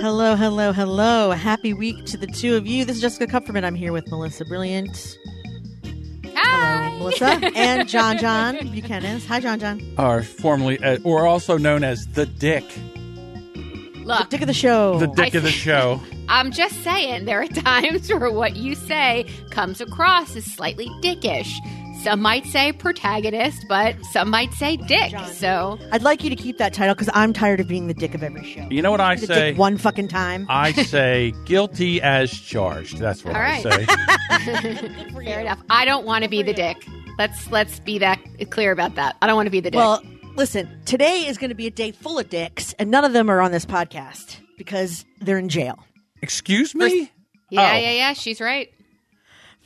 Hello, hello, hello. Happy week to the two of you. This is Jessica Kupferman. I'm here with Melissa Brilliant. Hi. Hello, Melissa. and John John Buchanan. Hi, John John. are formerly, uh, or also known as the Dick, Look, Dick of the show. the Dick I of the show. I'm just saying, there are times where what you say comes across as slightly dickish. Some might say protagonist, but some might say dick. So I'd like you to keep that title because I'm tired of being the dick of every show. You know what I the say? dick one fucking time. I say guilty as charged. That's what All I right. say. fair enough. I don't want to be the dick. Let's let's be that clear about that. I don't want to be the dick. Well, listen, today is going to be a day full of dicks, and none of them are on this podcast because they're in jail. Excuse me? yeah, oh. yeah, yeah. She's right.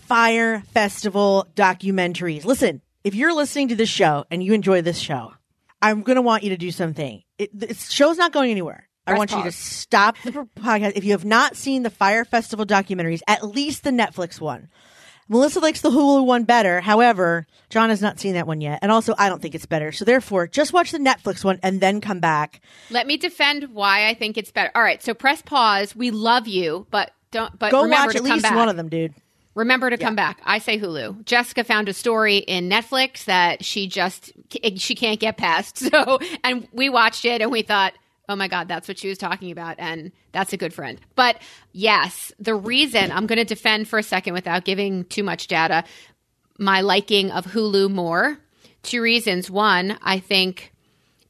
Fyre Festival documentaries. Listen, if you're listening to this show and you enjoy this show, I'm going to want you to do something. It, the show's not going anywhere. I Press want you to stop the podcast. If you have not seen the Fyre Festival documentaries, at least the Netflix one. Melissa likes the Hulu one better. However, John has not seen that one yet. And also, I don't think it's better. So therefore, just watch the Netflix one and then come back. Let me defend why I think it's better. All right, so press pause. We love you, but don't. But Go watch at least back. one of them, dude. Remember to come back. I say Hulu. Jessica found a story in Netflix that she just she can't get past. So, and we watched it and we thought, "Oh my god, that's what she was talking about." And that's a good friend. But yes, the reason I'm going to defend for a second without giving too much data, my liking of Hulu more. Two reasons. One, I think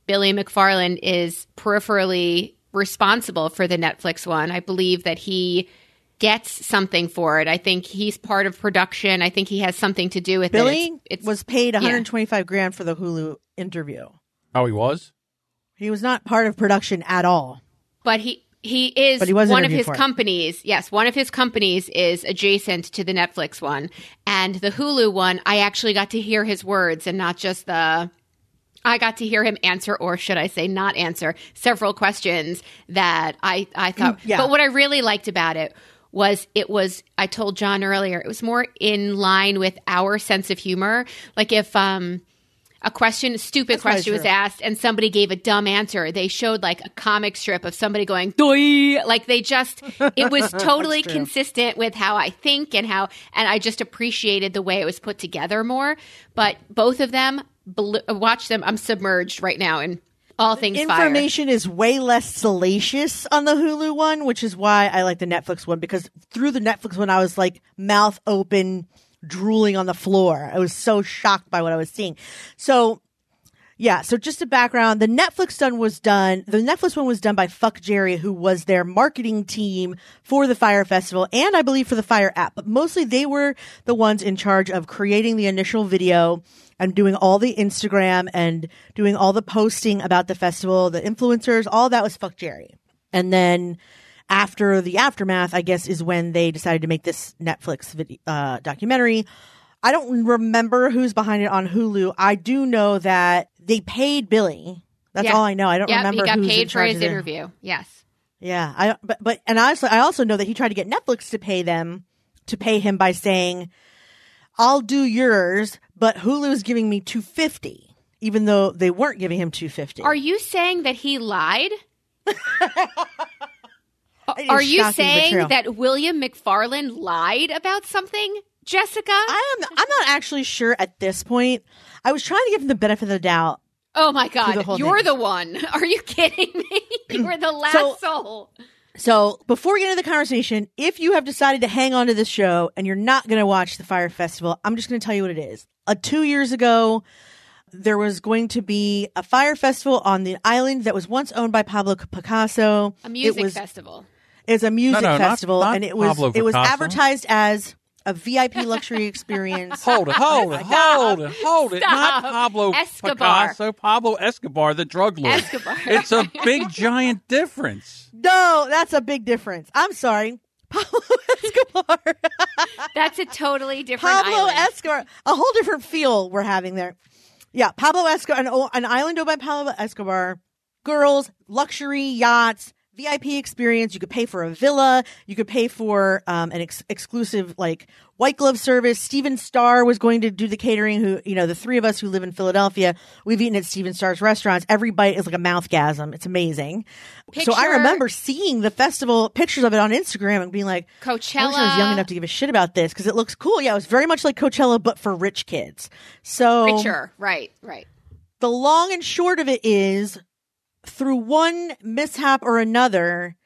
Billy McFarland is peripherally responsible for the Netflix one. I believe that he gets something for it. I think he's part of production. I think he has something to do with it. Billy It's, it's was paid 125 grand for the Hulu interview. Oh, he was? He was not part of production at all. but he he is But he was one of his for it. companies. Yes, one of his companies is adjacent to the Netflix one, and the Hulu one. I actually got to hear his words and not just the. I got to hear him answer, or should I say, not answer, several questions that I I thought. Mm, yeah. But what I really liked about it was it was. I told John earlier it was more in line with our sense of humor. Like if um a question, a stupid That's question was asked and somebody gave a dumb answer. They showed like a comic strip of somebody going, Doi! like they just, it was totally consistent with how I think and how, and I just appreciated the way it was put together more. But both of them, bl- watch them. I'm submerged right now in all things fire. Information is way less salacious on the Hulu one, which is why I like the Netflix one because through the Netflix one, I was like mouth open, drooling on the floor. I was so shocked by what I was seeing. So, yeah. So just a background, the Netflix one was done. The Netflix one was done by Fuck Jerry, who was their marketing team for the Fyre Festival and I believe for the Fyre app. But mostly they were the ones in charge of creating the initial video and doing all the Instagram and doing all the posting about the festival, the influencers, all that was Fuck Jerry. And then after the aftermath, I guess, is when they decided to make this Netflix video, uh, documentary. I don't remember who's behind it on Hulu. I do know that they paid Billy. That's Yeah. all I know. I don't Yep, remember he got paid for his interview. Yes. Yeah, I but but and I also I also know that he tried to get Netflix to pay them to pay him by saying, "I'll do yours, but Hulu's giving me two fifty, even though they weren't giving him two fifty. Are you saying that he lied? Are you saying that William McFarland lied about something, Jessica? I am I'm not actually sure at this point. I was trying to give him the benefit of the doubt. Oh my God, whole you're thing. the one. Are you kidding me? you were the last So- soul. So before we get into the conversation, if you have decided to hang on to this show and you're not going to watch the Fyre Festival, I'm just going to tell you what it is. Uh, two years ago, there was going to be a fire festival on the island that was once owned by Pablo Picasso. A music it was, festival. It's a music No, no, not- festival, not and it was Pablo it was Picasso. advertised as a VIP luxury experience. Hold it, hold it, hold it, hold it. Not Stop. Pablo Escobar. Picasso, Pablo Escobar, the drug lord. Escobar. It's a big, giant difference. no, that's a big difference. I'm sorry, Pablo Escobar. That's a totally different Pablo island. Escobar, a whole different feel we're having there. Yeah, Pablo Escobar, an, an island owned by Pablo Escobar. Girls, luxury yachts, VIP experience. You could pay for a villa. You could pay for um, an ex- exclusive like white glove service. Stephen Starr was going to do the catering. Who you know, the three of us who live in Philadelphia, we've eaten at Stephen Starr's restaurants. Every bite is like a mouthgasm. It's amazing. so I remember seeing the festival pictures of it on Instagram and being like, I wish I was young enough to give a shit about this because it looks cool. Yeah, it was very much like Coachella, but for rich kids. So Richer. Right, right. the long and short of it is through one mishap or another,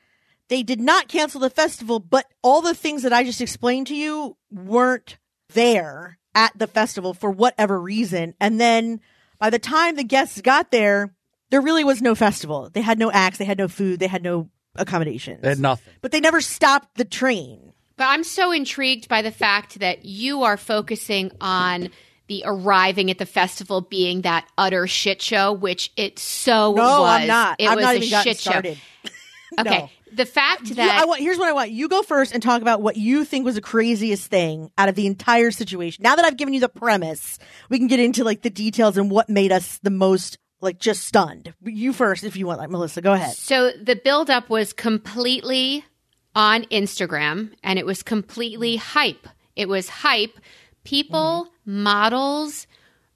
they did not cancel the festival, but all the things that I just explained to you weren't there at the festival for whatever reason. And then by the time the guests got there, there really was no festival. They had no acts, they had no food, they had no accommodations. They had nothing. but they never stopped the train. But I'm so intrigued by the fact that you are focusing on the arriving at the festival being that utter shit show, which it so No, was. I'm not. It I've was not a even gotten shit show. Okay. No. The fact You- that I want, here's what I want. You go first and talk about what you think was the craziest thing out of the entire situation. Now that I've given you the premise, we can get into like the details and what made us the most like just stunned. You first, if you want, like Melissa, go ahead. So the buildup was completely on Instagram and it was completely hype. It was hype. People, models,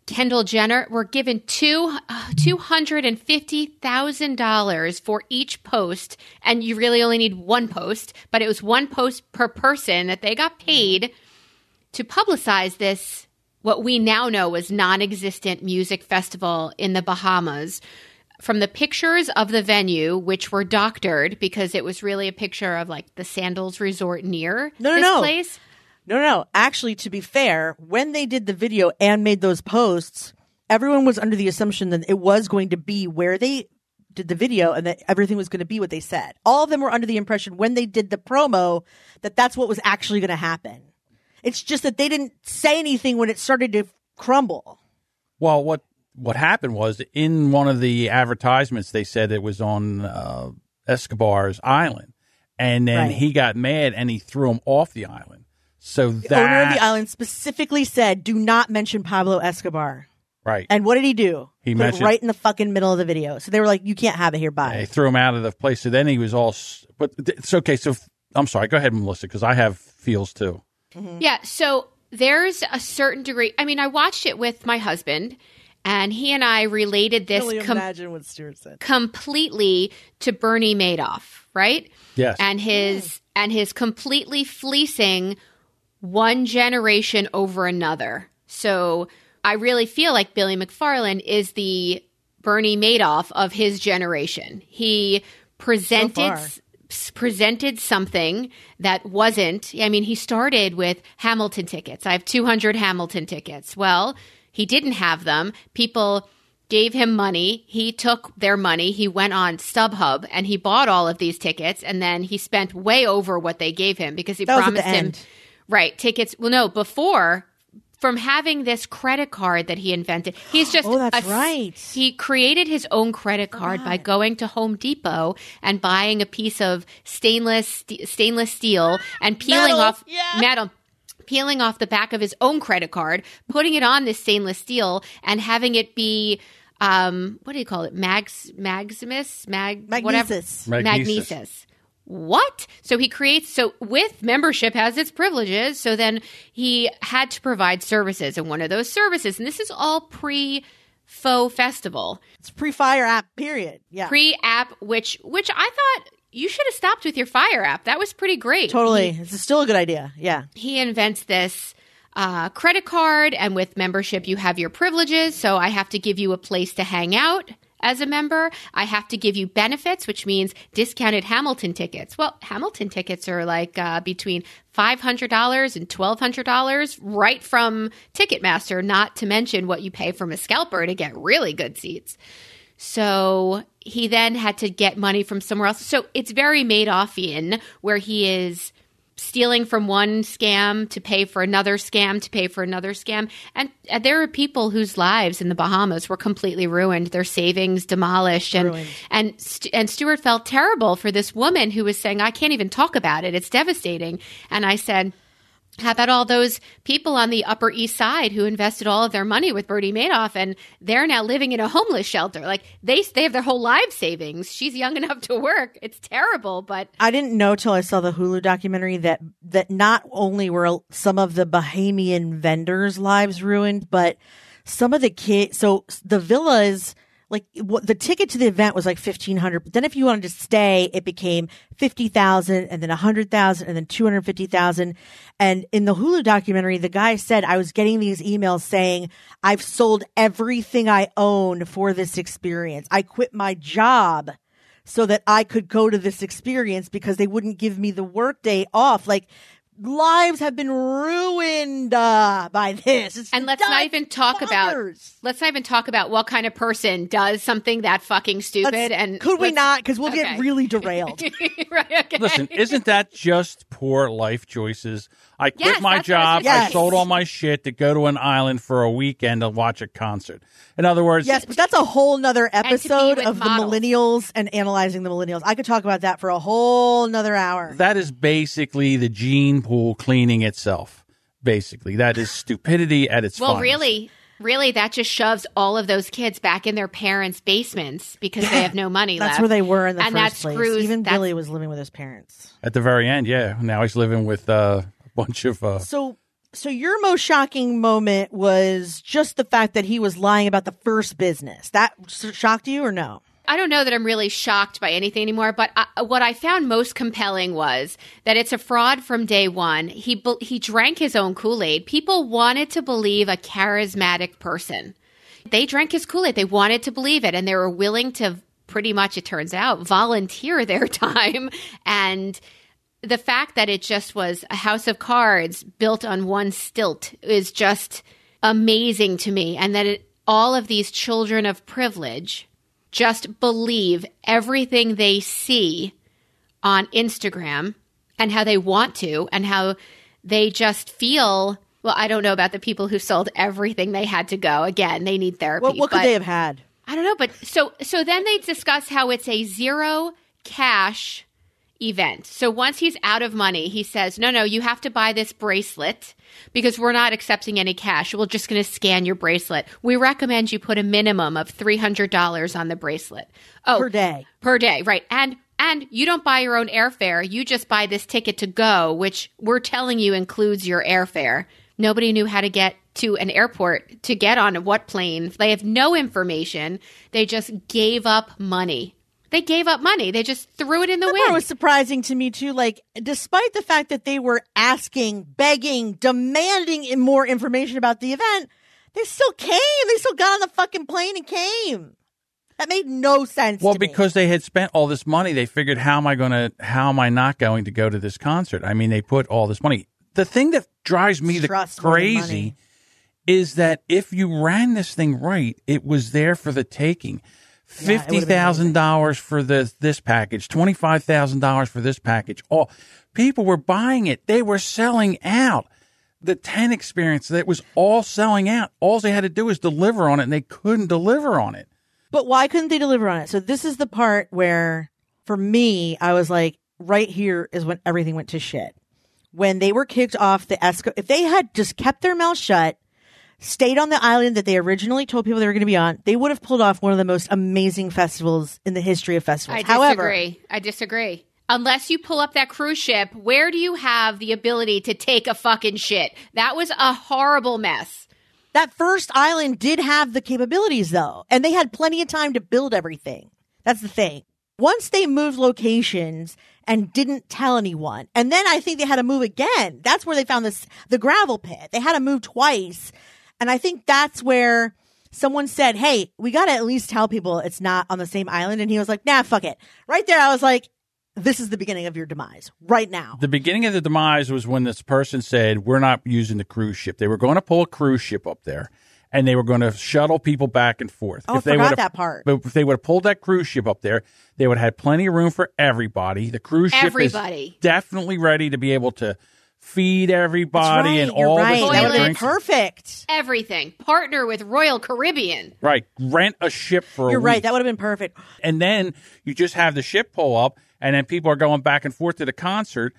Kendall Jenner were given two uh, two hundred and fifty thousand dollars for each post, and you really only need one post, but it was one post per person that they got paid to publicize this what we now know was non-existent music festival in the Bahamas from the pictures of the venue which were doctored because it was really a picture of like the Sandals Resort near No, no, this no. place. No, no, no. Actually, to be fair, when they did the video and made those posts, everyone was under the assumption that it was going to be where they did the video and that everything was going to be what they said. All of them were under the impression when they did the promo that that's what was actually going to happen. It's just that they didn't say anything when it started to crumble. Well, what what happened was in one of the advertisements they said it was on uh, Escobar's island, and then Right. he got mad and he threw him off the island. So that The owner of the island specifically said, "Do not mention Pablo Escobar." right, And what did he do? He Put it mentioned- right in the fucking middle of the video. So they were like, "You can't have it here." By. They threw him out of the place. So then he was all. But it's okay. So I'm sorry. Go ahead, Melissa, because I have feels too. Mm-hmm. Yeah, so there's a certain degree. I mean, I watched it with my husband, and he and I related this com- imagine what Stuart said. completely to Bernie Madoff, right? Yes. And his and his completely fleecing one generation over another. So I really feel like Billy McFarland is the Bernie Madoff of his generation. He presented far. s- presented something that wasn't. I mean, he started with Hamilton tickets. I have 200 Hamilton tickets. Well, he didn't have them. People gave him money. He took their money. He went on StubHub and he bought all of these tickets and then he spent way over what they gave him because he That promised him. Right tickets. Well, no, before from having this credit card that he invented. He's just Oh, that's a- right. He created his own credit card by going to Home Depot and buying a piece of stainless st- stainless steel and peeling Metal, off yeah. metal peeling off the back of his own credit card, putting it on this stainless steel, and having it be um, what do you call it? Mags Maximus Mag whatever Magnises. Magnises. What? So he creates so with membership has its privileges. So then he had to provide services, and one of those services, and this is all pre faux festival, It's pre-Fyre app. Period. Yeah. pre app, which which I thought you should have stopped with your Fyre app. That was pretty great. totally. It's still a good idea. Yeah. he invents this uh, credit card, and with membership, you have your privileges. So I have to give you a place to hang out as a member. I have to give you benefits, which means discounted Hamilton tickets. Well, Hamilton tickets are like uh, between $500 and $1,200 right from Ticketmaster, not to mention what you pay from a scalper to get really good seats. So he then had to get money from somewhere else. So it's very Madoffian, where he is stealing from one scam to pay for another scam to pay for another scam. And uh, there are people whose lives in the Bahamas were completely ruined, their savings demolished, and Ruined. and St- and Stuart felt terrible for this woman who was saying, "I can't even talk about it; it's devastating." And I said. How about all those people on the Upper East Side who invested all of their money with Bernie Madoff and they're now living in a homeless shelter? Like they they have their whole life savings. She's young enough to work. It's terrible, but I didn't know till I saw the Hulu documentary that that not only were some of the Bahamian vendors' lives ruined, but some of the kids. So the villas like what the ticket to the event was like 1500 but then if you wanted to stay it became 50,000 and then 100,000 and then 250,000 and in the Hulu documentary the guy said I was getting these emails saying I've sold everything I own for this experience. I quit my job so that I could go to this experience because they wouldn't give me the workday off. Like lives have been ruined uh, by this. It's and let's not even talk about let's not even talk about what kind of person does something that fucking stupid. Let's, and could we not? Because we'll okay. get really derailed. right, okay. Listen, isn't that just poor life choices? I quit yes, my job. Yes. I sold all my shit to go to an island for a weekend to watch a concert. In other words, yes, but that's a whole nother episode of models. the millennials and analyzing the millennials. I could talk about that for a whole nother hour. That is basically the gene pool cleaning itself. Basically, that is stupidity at its well, finest. really. Really, that just shoves all of those kids back in their parents' basements because Yeah. they have no money That's left. where they were in the and that first place. screws- Even that's- Billy was living with his parents. At the very end, yeah. Now he's living with uh, a bunch of. Uh, So, so your most shocking moment was just the fact that he was lying about the first business. That shocked you or no? I don't know that I'm really shocked by anything anymore, but I, what I found most compelling was that it's a fraud from day one. He he drank his own Kool Aid. People wanted to believe a charismatic person. They drank his Kool Aid. They wanted to believe it, and they were willing to pretty much, it turns out, volunteer their time. And the fact that it just was a house of cards built on one stilt is just amazing to me, and that it, all of these children of privilege just believe everything they see on Instagram and how they want to and how they just feel well I don't know about the people who sold everything they had to go again they need therapy What, what could they have had? I don't know but so so then they discuss how it's a zero cash event. So once he's out of money, he says, "No, no, you have to buy this bracelet because we're not accepting any cash. We're just going to scan your bracelet. We recommend you put a minimum of $300 on the bracelet." Oh, Per day. Per day, right. And and you don't buy your own airfare. You just buy this ticket to go, which we're telling you includes your airfare. Nobody knew how to get to an airport to get on what plane. They have no information. They just gave up money. They gave up money. They just threw it in the That wind. part was surprising to me too. Like, despite the fact that they were asking, begging, demanding more information about the event, they still came. They still got on the fucking plane and came. That made no sense. Well, to me. because they had spent all this money, they figured, how am I going to, how am I not going to go to this concert? I mean, they put all this money. The thing that drives me Trust more than crazy is that if you ran this thing right, it was there for the taking. Yeah, it would've Fifty thousand dollars for the this package, twenty five thousand dollars for this package. All people were buying it. They were selling out. The ten experience that was all selling out. All they had to do was deliver on it, and they couldn't deliver on it. But why couldn't they deliver on it? So this is the part where, for me, I was like, right here is when everything went to shit. When they were kicked off the Esco, if they had just kept their mouth shut, stayed on the island that they originally told people they were going to be on, they would have pulled off one of the most amazing festivals in the history of festivals. I However, disagree. I disagree. Unless you pull up that cruise ship, where do you have the ability to take a fucking shit? That was a horrible mess. that first island did have the capabilities though, and they had plenty of time to build everything. That's the thing. Once they moved locations and didn't tell anyone, and then I think they had to move again. That's where they found this the gravel pit. They had to move twice, and I think that's where someone said, "Hey, we got to at least tell people it's not on the same island." And he was like, "Nah, fuck it." Right there, I was like, "This is the beginning of your demise right now." The beginning of the demise was when this person said, We're not using the cruise ship. They were going to pull a cruise ship up there and they were going to shuttle people back and forth. Oh, I they forgot that part. But if they would have pulled that cruise ship up there, they would have had plenty of room for everybody. The cruise ship Everybody. is definitely ready to be able to feed everybody That's and right, you're all right. the That would have been drinks. perfect. Everything. Partner with Royal Caribbean. Right. Rent a ship for You're right. week. That would have been perfect. and then you just have the ship pull up and then people are going back and forth to the concert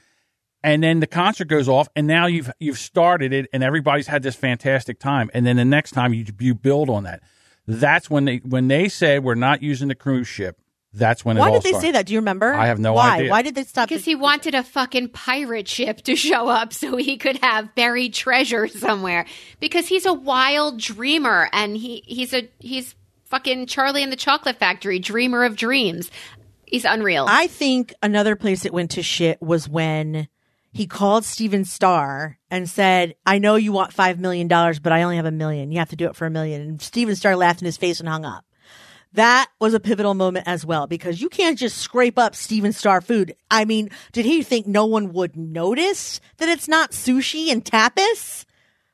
and then the concert goes off, and now you've you've started it, and everybody's had this fantastic time, and then the next time you you build on that. That's when they when they said we're not using the cruise ship. That's when it Why all did they started. say that? Do you remember? I have no Why? idea. Why did they stop? Because the- he wanted a fucking pirate ship to show up so he could have buried treasure somewhere. Because he's a wild dreamer and he, he's a he's fucking Charlie in the Chocolate Factory, dreamer of dreams. He's unreal. I think another place it went to shit was when he called Stephen Starr and said, I know you want $5 million, but I only have a million. You have to do it for a million. And Stephen Starr laughed in his face and hung up. That was a pivotal moment as well because you can't just scrape up Stephen Starr food. I mean, did he think no one would notice that it's not sushi and tapas?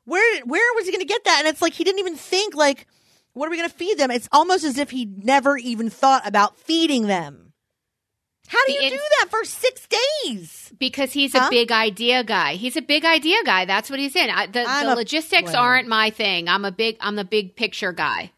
Where where was he going to get that? And it's like he didn't even think like, what are we going to feed them? It's almost as if he never even thought about feeding them. How do you do that for six days? because he's Huh? a big idea guy. He's a big idea guy. That's what he's in. I, the the logistics whatever. aren't my thing. I'm a big I'm the big picture guy.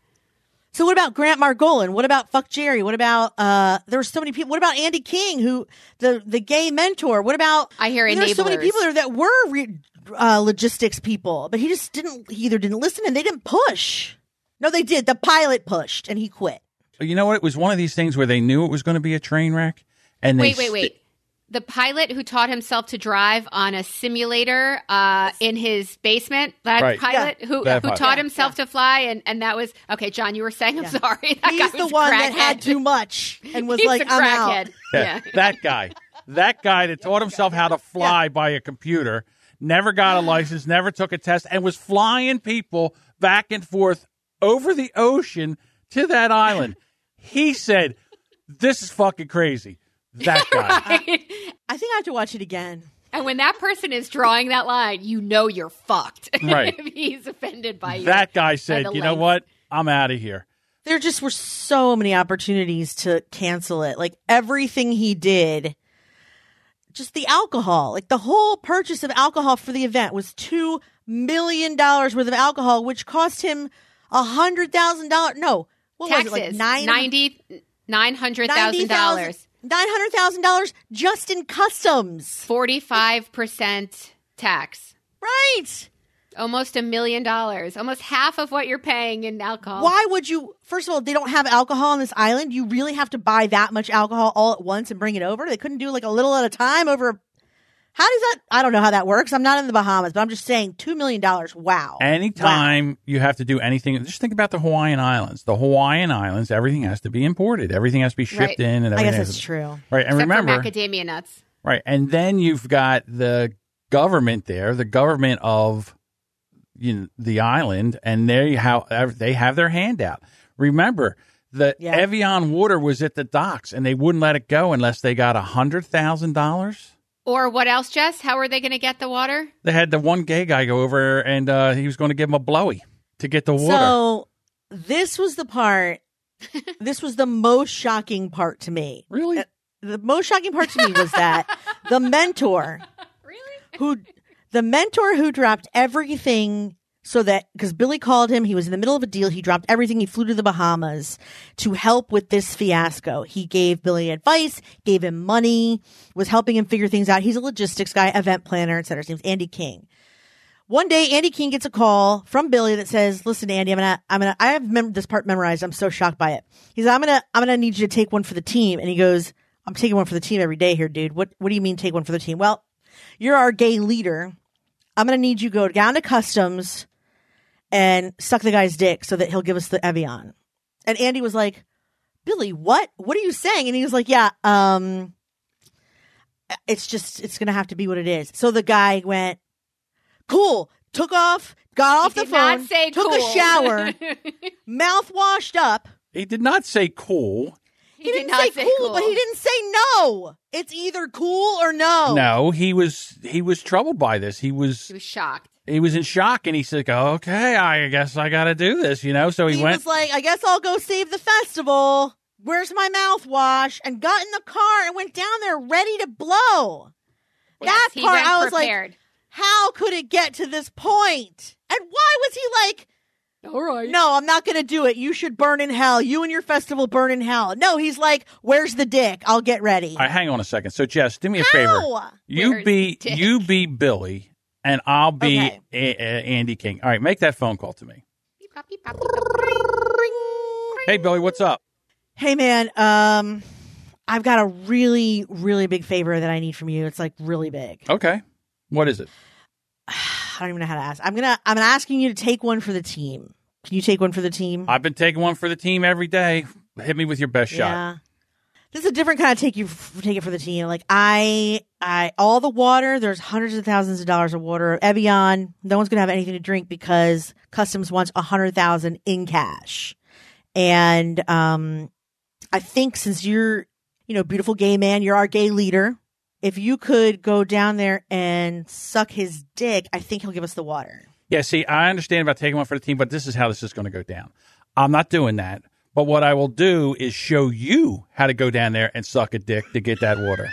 So what about Grant Margolin? What about Fuck Jerry? What about uh there were so many people. What about Andy King, who the the gay mentor? What about I hear There's so many people there that were re- uh, logistics people, but he just didn't. He either didn't listen and they didn't push. No, they did. The pilot pushed and he quit. You know what? It was one of these things where they knew it was going to be a train wreck, and they Wait, wait, wait. The pilot who taught himself to drive on a simulator uh, in his basement, that Right. pilot who, That who pilot. taught Yeah, himself to fly, and, and that was okay. John, you were saying, I'm sorry. That He's guy the was one that had too much and was He's like, a "I'm out." crackhead. Yeah, Yeah. that guy. That guy that taught himself how to fly by a computer, never got a license, never took a test, and was flying people back and forth over the ocean to that island. He said, This is fucking crazy. That guy. I think I have to watch it again. And when that person is drawing that line, you know you're fucked. Right. if he's offended by you. that guy said, the You know length. what? I'm out of here. There just were so many opportunities to cancel it. Like everything he did, just the alcohol, like the whole purchase of alcohol for the event was two million dollars worth of alcohol, which cost him a hundred thousand dollars. No, what Taxes. was it? Like nine ninety nine hundred thousand dollars. Nine hundred thousand dollars just in customs. Forty five percent tax. Right. Almost a million dollars. Almost half of what you're paying in alcohol. Why would you? First of all, they don't have alcohol on this island. You really have to buy that much alcohol all at once and bring it over. They couldn't do like a little at a time over. How does that? I don't know how that works. I'm not in the Bahamas, but I'm just saying, two million dollars. Wow. Anytime you have to do anything, just think about the Hawaiian Islands. The Hawaiian Islands, everything has to be imported. Everything has to be shipped Right. in, and I everything guess that's true. Right, and Except remember, for macadamia nuts. Right. And then you've got the government there, the government of you know, the island, and they have they have their hand out. Remember, the Yeah. Evian water was at the docks, and they wouldn't let it go unless they got a hundred thousand dollars. Or what else, Jess? How are they going to get the water? They had the one gay guy go over, and uh, he was going to give him a blowy to get the water. So this was the part. this was the most shocking part to me. really? The most shocking part to me was that the mentor Really? who the mentor who dropped everything so that because Billy called him, he was in the middle of a deal. He dropped everything. He flew to the Bahamas to help with this fiasco. He gave Billy advice, gave him money, was helping him figure things out. He's a logistics guy, event planner, etc. His name's Andy King. One day, Andy King gets a call from Billy that says, "Listen, Andy, I'm gonna, I'm gonna, I have mem- this part memorized. I'm so shocked by it." He's, "I'm gonna, I'm gonna need you to take one for the team." And he goes, "I'm taking one for the team every day here, dude. What, what do you mean take one for the team?" Well, you're our gay leader. I'm gonna need you to go down to customs and suck the guy's dick so that he'll give us the Evian. And Andy was like, Billy, what? What are you saying? And he was like, Yeah, um, it's just it's gonna have to be what it is. So the guy went, Cool, took off, got off He the did phone, not say took cool. a shower, mouth washed up. He did not say cool. he, He, did didn't not say, say cool, but he didn't say no. It's either cool or no. No, he was he was troubled by this. He was He was shocked. He was in shock, and he said, "Okay, I guess I got to do this," you know. So he, he went. was like, I guess I'll go save the festival. Where's my mouthwash? And got in the car and went down there ready to blow. that Yes, he part, I was like, prepared. how could it get to this point? And why was he like, All right. No, I'm not going to do it. You should burn in hell. You and your festival burn in hell. No, he's like, where's the dick? I'll get ready. All right, hang on a second. So, Jess, do me a favor. You Where's be you be Billy, and I'll be Okay. A- A- Andy King. All right, make that phone call to me. Hey, Billy, what's up? Hey, man. Um, I've got a really, really big favor that I need from you. It's like really big. Okay, what is it? I don't even know how to ask. I'm gonna. I'm asking you to take one for the team. Can you take one for the team? I've been taking one for the team every day. Hit me with your best shot. This is a different kind of take you take it for the team. Like I, I all the water. There's hundreds of thousands of dollars of water. Evian. No one's gonna have anything to drink because Customs wants a hundred thousand in cash. And um, I think since you're, you know, beautiful gay man, you're our gay leader. If you could go down there and suck his dick, I think he'll give us the water. Yeah, see, I understand about taking one for the team, but this is how this is going to go down. I'm not doing that. But what I will do is show you how to go down there and suck a dick to get that water.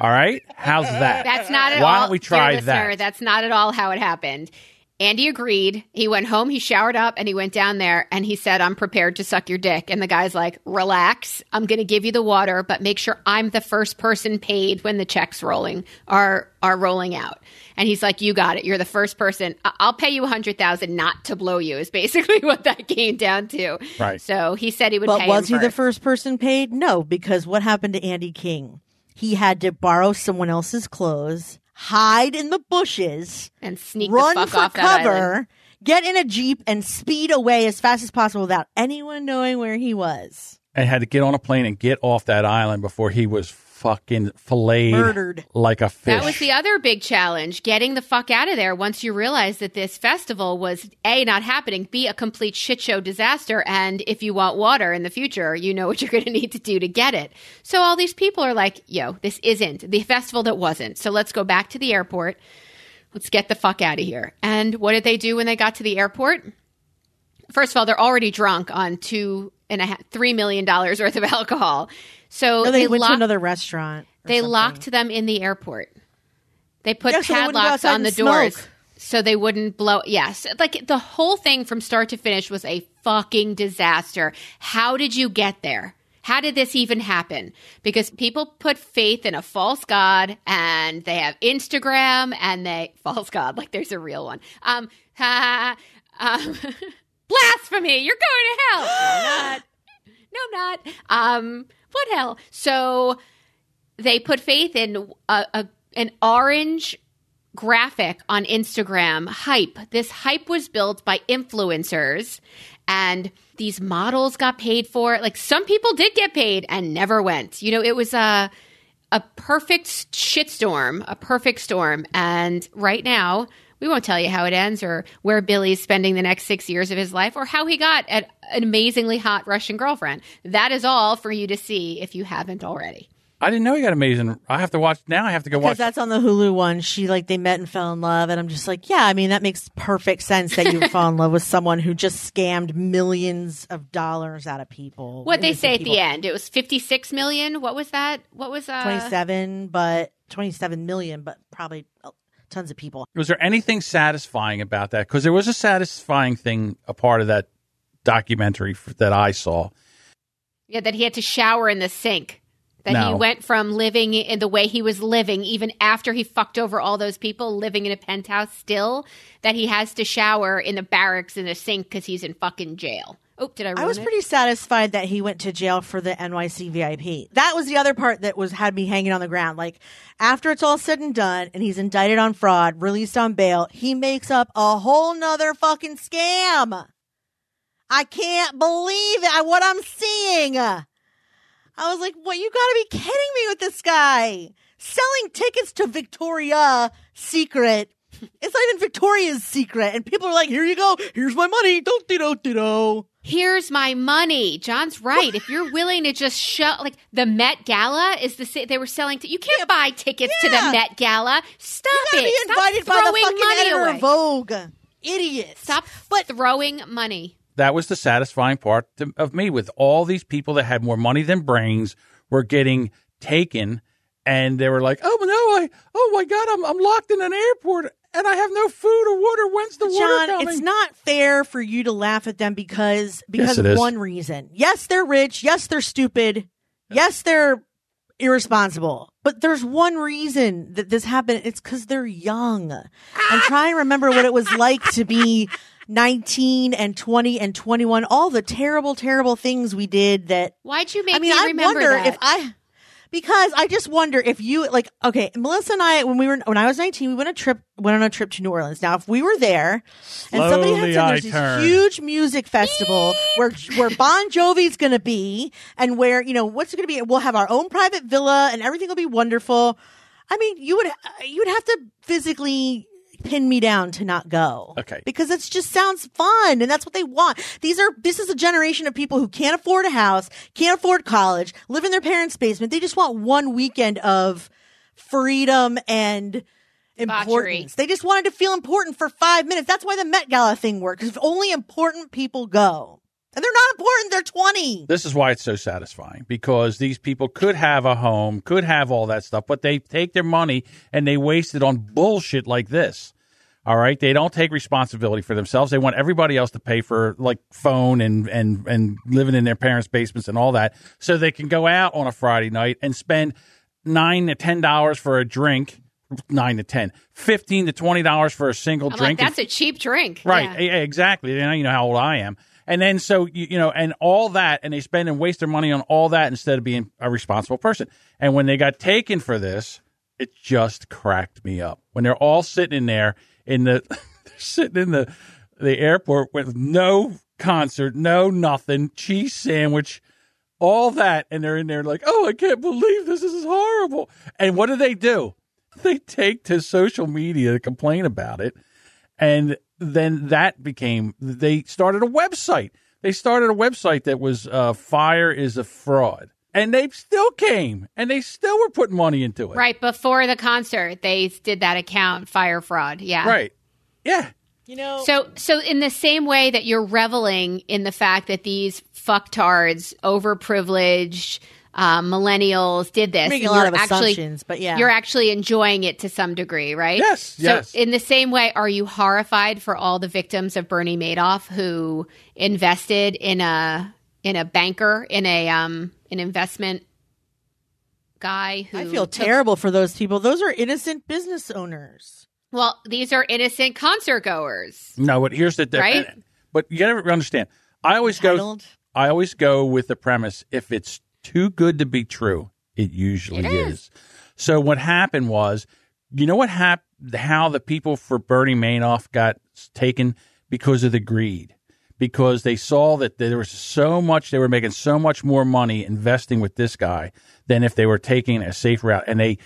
All right? How's that? That's not at Why all. don't we try that? That's not at all how it happened. Andy agreed. He went home, he showered up, and he went down there and he said, I'm prepared to suck your dick. And the guy's like, Relax. I'm going to give you the water, but make sure I'm the first person paid when the checks rolling are are rolling out. And he's like, You got it. You're the first person. I- I'll pay you a hundred thousand not to blow you, is basically what that came down to. Right. So he said he would But pay was him he the first. first person paid? No, because what happened to Andy King? He had to borrow someone else's clothes, hide in the bushes, and sneak run the fuck for off that cover, get in a jeep, and speed away as fast as possible without anyone knowing where he was. and had to get on a plane and get off that island before he was fucking filleted Murdered. like a fish. That was the other big challenge, getting the fuck out of there once you realize that this festival was A, not happening, B, a complete shit show disaster. And if you want water in the future, you know what you're going to need to do to get it. So all these people are like, yo, this isn't the festival that wasn't. So let's go back to the airport. Let's get the fuck out of here. And what did they do when they got to the airport? First of all, they're already drunk on two and a half, three million dollars worth of alcohol. So No, they, went locked- to another restaurant. they something. locked them in the airport. They put Yeah, so they padlocks on the doors smoke. so they wouldn't blow. Yes, like the whole thing from start to finish was a fucking disaster. How did you get there? How did this even happen? Because people put faith in a false god and they have Instagram and they false god like there's a real one. Um, ha, um blasphemy. You're going to hell. No, I'm not. No, I'm not. Um, what hell? So they put faith in a, a an orange graphic on Instagram hype. This hype was built by influencers and these models got paid for it. Like some people did get paid and never went. You know, it was a a perfect shitstorm, a perfect storm. And right now, we won't tell you how it ends or where Billy's spending the next six years of his life or how he got an an amazingly hot Russian girlfriend. That is all for you to see if you haven't already. I didn't know he got amazing. I have to watch now. I have to go Because watch. that's on the Hulu one. She like they met and fell in love, and I'm just like, yeah. I mean, that makes perfect sense that you would fall in love with someone who just scammed millions of dollars out of people. What they say at people. the end, it was 56 million. What was that? What was uh 27, but 27 million, but probably tons of people. was there anything satisfying about that? Because there was a satisfying thing, a part of that documentary f- that I saw. Yeah, that he had to shower in the sink. That he went from living in the way he was living, even after he fucked over all those people, living in a penthouse still, that he has to shower in the barracks in a sink because he's in fucking jail. Oh, did I ruin I was it? pretty satisfied that he went to jail for the NYC VIP. That was the other part that was had me hanging on the ground. Like after it's all said and done, and he's indicted on fraud, released on bail, he makes up a whole nother fucking scam. I can't believe it. What I'm seeing. I was like, "What? You got to be kidding me with this guy selling tickets to Victoria Secret." It's not even Victoria's Secret, and people are like, "Here you go. Here's my money." Don't do do do. Here's my money. John's right. if you're willing to just shut, like the Met Gala is the sa- they were selling. T- you can't buy tickets to the Met Gala. Stop You gotta it. be Stop invited by the throwing fucking money editor away. of Vogue. Idiots. Stop but throwing money. That was the satisfying part to, of me with all these people that had more money than brains were getting taken, and they were like, "Oh no, I, oh my god, I'm I'm locked in an airport." And I have no food or water. When's the water John, coming? it's not fair for you to laugh at them because because it of is. one reason. Yes, they're rich. Yes, they're stupid. Yes, they're irresponsible. But there's one reason that this happened. It's because they're young. I'm trying to remember what it was like to be 19 and 20 and 21. All the terrible, terrible things we did that Why'd you make I mean, me I remember wonder that? if I because I just wonder if you like okay, Melissa and I when we were when I was 19, we went a trip went on a trip to New Orleans. Now, if we were there and somebody had said I there's this turn. huge music festival where where Bon Jovi's going to be and where, you know, what's going to be we'll have our own private villa and everything will be wonderful. I mean, you would you would have to physically pin me down to not go. Okay. Because it just sounds fun and that's what they want. These are this is a generation of people who can't afford a house, can't afford college, live in their parents' basement. They just want one weekend of freedom and importance. They just wanted to feel important for 5 minutes. That's why the Met Gala thing worked cuz only important people go. And they're not important, they're 20. This is why it's so satisfying because these people could have a home, could have all that stuff, but they take their money and they waste it on bullshit like this. All right, they don't take responsibility for themselves. They want everybody else to pay for like phone and and and living in their parents' basements and all that, so they can go out on a Friday night and spend nine to ten dollars for a drink. Nine to ten, fifteen to twenty dollars for a single I'm drink. like, that's a cheap drink. Right. Yeah. Yeah, exactly. You know, you know how old I am. And then so you, you know, and all that, and they spend and waste their money on all that instead of being a responsible person. And when they got taken for this, it just cracked me up. When they're all sitting in there in the sitting in the the airport with no concert, no nothing, cheese sandwich, all that, and they're in there like, oh, I can't believe this. This is horrible. And what do they do? They take to social media to complain about it and then that became they started a website they started a website that was uh, fire is a fraud and they still came and they still were putting money into it Right before the concert, they did that account, Fire Fraud. Yeah. right yeah You know, So, so in the same way that you're reveling in the fact that these fucktards, overprivileged uh, millennials did this, making a lot you're of actually, assumptions, but yeah. you're actually enjoying it to some degree, right? Yes, So, yes. in the same way, are you horrified for all the victims of Bernie Madoff who invested in a in a banker in a um an investment guy who I feel took- terrible for those people. Those are innocent business owners. Well, these are innocent concert goers. no but here's the Right? but you gotta understand i always go i always go with the premise if it's too good to be true it usually It is. is. so what happened was you know what happened how the people for bernie madoff got taken because of the greed because they saw that there was so much they were making so much more money investing with this guy than if they were taking a safe route and they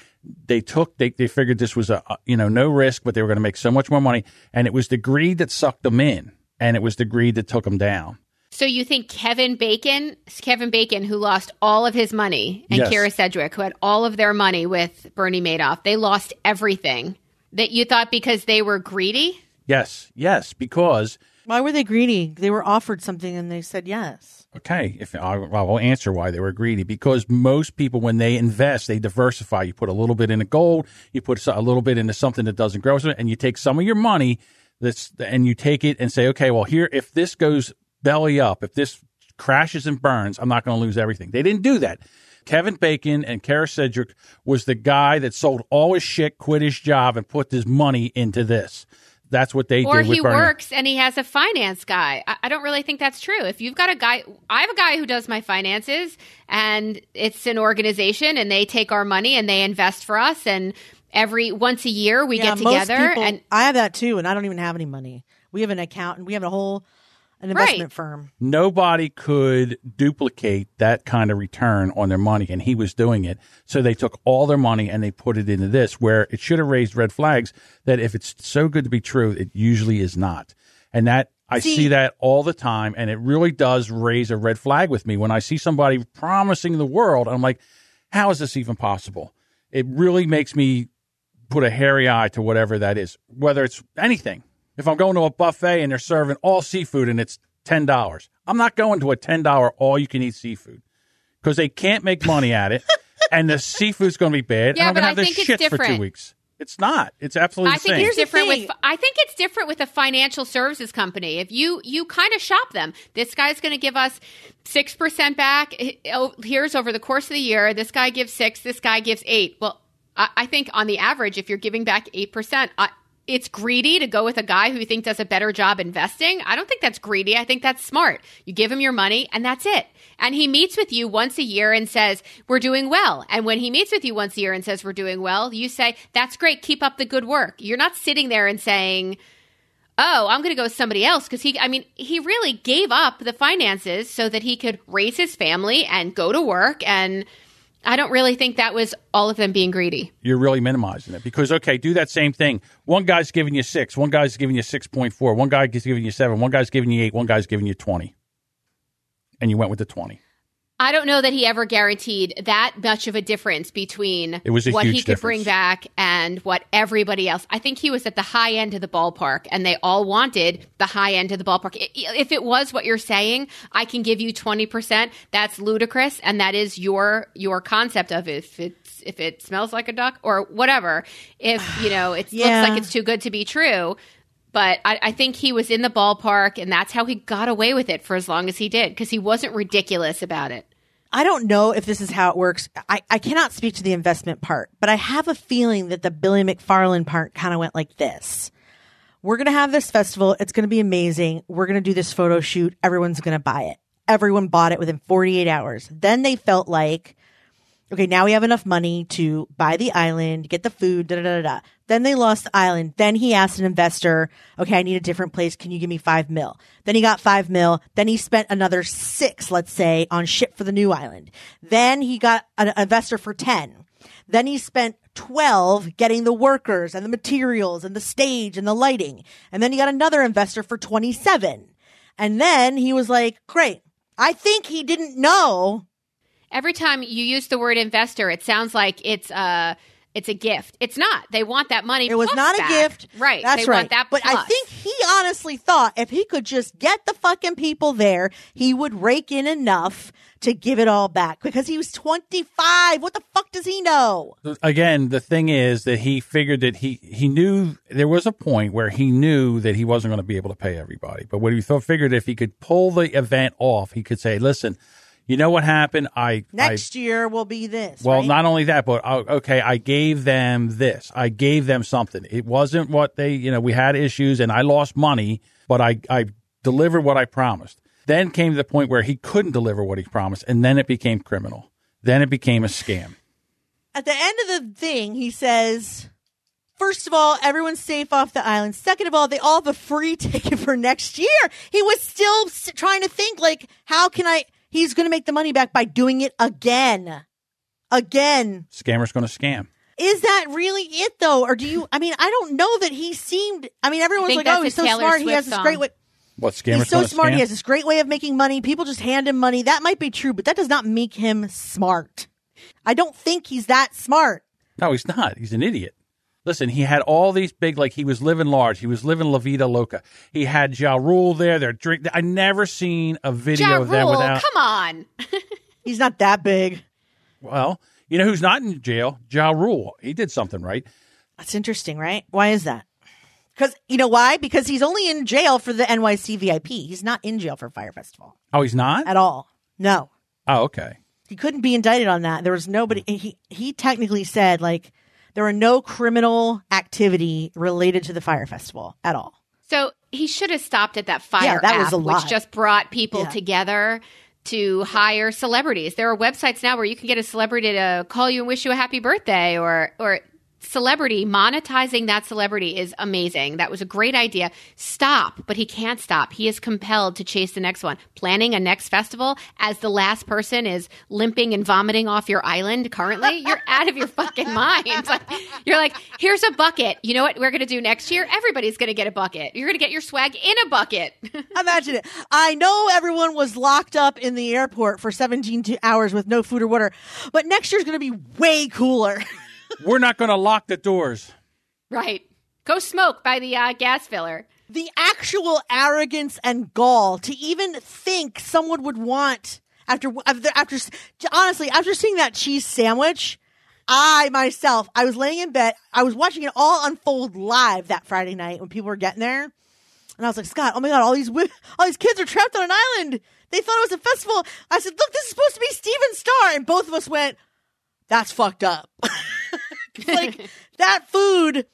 they took they, they figured this was a you know no risk but they were going to make so much more money and it was the greed that sucked them in and it was the greed that took them down So you think Kevin Bacon, Kevin Bacon, who lost all of his money, and Yes. Kyra Sedgwick, who had all of their money with Bernie Madoff, they lost everything. That you thought because they were greedy? yes yes because Why were they greedy? They were offered something and they said yes. Okay, if I, will answer why they were greedy because most people when they invest they diversify. You put a little bit into gold, you put a little bit into something that doesn't grow, and you take some of your money that's and you take it and say, okay, well here if this goes belly up, if this crashes and burns, I'm not going to lose everything. They didn't do that. Kevin Bacon and Kara Cedric was the guy that sold all his shit, quit his job, and put his money into this. That's what they do. Or did with he Bernie. works and he has a finance guy. I, I don't really think that's true. If you've got a guy, I have a guy who does my finances, and it's an organization, and they take our money and they invest for us, and every once a year we Yeah, get together people- and I have that too, and I don't even have any money. We have an accountant. We have a whole an investment Right. firm. nobody could duplicate that kind of return on their money and he was doing it so they took all their money and they put it into this where it should have raised red flags that if it's so good to be true it usually is not and that i see, See- that all the time and it really does raise a red flag with me when i see somebody promising the world i'm like how is this even possible it really makes me put a hairy eye to whatever that is, whether it's anything. If I'm going to a buffet and they're serving all seafood and it's ten dollars, I'm not going to a ten dollar all you can eat seafood because they can't make money at it, and the seafood's going to be bad. Yeah, and I'm but going to I have this think it's shit for two different. weeks. It's not. It's absolutely I the think same. it's different with. I think it's different with a financial services company. If you you kind of shop them, this guy's going to give us six percent back. Oh, Here's over the course of the year. This guy gives six. This guy gives eight. Well, I, I think on the average, if you're giving back eight percent, it's greedy to go with a guy who you think does a better job investing. I don't think that's greedy. I think that's smart. You give him your money and that's it. And he meets with you once a year and says, We're doing well. And when he meets with you once a year and says, We're doing well, you say, That's great. Keep up the good work. You're not sitting there and saying, Oh, I'm going to go with somebody else because he, I mean, he really gave up the finances so that he could raise his family and go to work. And I don't really think that was all of them being greedy. You're really minimizing it because okay, do that same thing. One guy's giving you six. One guy's giving you six point four. One guy is giving you seven. One guy's giving you eight. One guy's giving you twenty. And you went with the twenty. I don't know that he ever guaranteed that much of a difference between It was a what he could bring back and what everybody else. I think he was at the high end of the ballpark, and they all wanted the high end of the ballpark. If it was what you're saying, I can give you twenty percent. That's ludicrous, and that is your your concept of if it's if it smells like a duck or whatever. If you know it Yeah. looks like it's too good to be true. But I, I think he was in the ballpark, and that's how he got away with it for as long as he did, because he wasn't ridiculous about it. I don't know if this is how it works. I, I cannot speak to the investment part, but I have a feeling that the Billy McFarland part kind of went like this. We're going to have this festival. It's going to be amazing. We're going to do this photo shoot. Everyone's going to buy it. Everyone bought it within 48 hours. Then they felt like, okay, now we have enough money to buy the island, get the food, da da da da. Then they lost the island. Then he asked an investor, okay, I need a different place. Can you give me five mil? Then he got five mil. Then he spent another six, let's say, on shit for the new island. Then he got an investor for 10. Then he spent 12 getting the workers and the materials and the stage and the lighting. And then he got another investor for 27. And then he was like, great. I think he didn't know Every time you use the word investor, it sounds like it's a it's a gift. It's not. They want that money. It was plus not a gift. right? That's they right. Want that, but I think he honestly thought if he could just get the fucking people there, he would rake in enough to give it all back because he was 25. What the fuck does he know? Again, the thing is that he figured that he he knew there was a point where he knew that he wasn't going to be able to pay everybody. But what he thought figured if he could pull the event off, he could say, "Listen, you know what happened? I I Next year will be this. Well, right? not only that, but uh, okay, I gave them this. I gave them something. It wasn't what they, you know, we had issues and I lost money, but I, I delivered what I promised. Then came to the point where he couldn't deliver what he promised, and then it became criminal. Then it became a scam. At the end of the thing, he says, First of all, everyone's safe off the island. Second of all, they all have a free ticket for next year. He was still trying to think, like, how can I? He's going to make the money back by doing it again. Again. Scammer's going to scam. Is that really it though? Or do you, I mean, I don't know that he seemed, I mean, everyone's think like, oh, he's so Taylor smart. he has this song. great way. What scammer's He's so going to smart. scam? He has this great way of making money. People just hand him money. That might be true, but that does not make him smart. I don't think he's that smart. No, he's not. He's an idiot. Listen, he had all these big, like he was living large. He was living La Vida Loca. He had Ja Rule there. They're drink. I never seen a video Ja of them Rule, without. come on. He's not that big. Well, you know who's not in jail? Ja Rule. He did something right. That's interesting, right? Why is that? Because you know why? Because he's only in jail for the NYC VIP. He's not in jail for Fyre Festival Oh, he's not. at all. No, Oh, okay. he couldn't be indicted on that. There was nobody. He he technically said like there were no criminal activity related to the Fyre Festival at all. So he should have stopped at that Fyre Yeah, that was app, a lot. which just brought people Yeah. together to hire celebrities. There are websites now where you can get a celebrity to call you and wish you a happy birthday or or celebrity monetizing that celebrity is amazing. That was a great idea. Stop, but he can't stop. He is compelled to chase the next one. Planning a next festival as the last person is limping and vomiting off your island currently, you're out of your fucking mind. Like, you're like, here's a bucket. You know what we're going to do next year? Everybody's going to get a bucket. You're going to get your swag in a bucket. Imagine it. I know everyone was locked up in the airport for 17 hours with no food or water, but next year's going to be way cooler. We're not going to lock the doors. right. Go smoke by the uh, gas filler. the actual arrogance and gall to even think someone would want after after, after honestly after seeing that cheese sandwich I myself, I was laying in bed. I was watching it all unfold live that Friday night when people were getting there. And I was like, Scott, oh my God, all these, wi- all these kids are trapped on an island. They thought it was a festival. I said, look, this is supposed to be Stephen Starr. And both of us went, that's fucked up. like that food,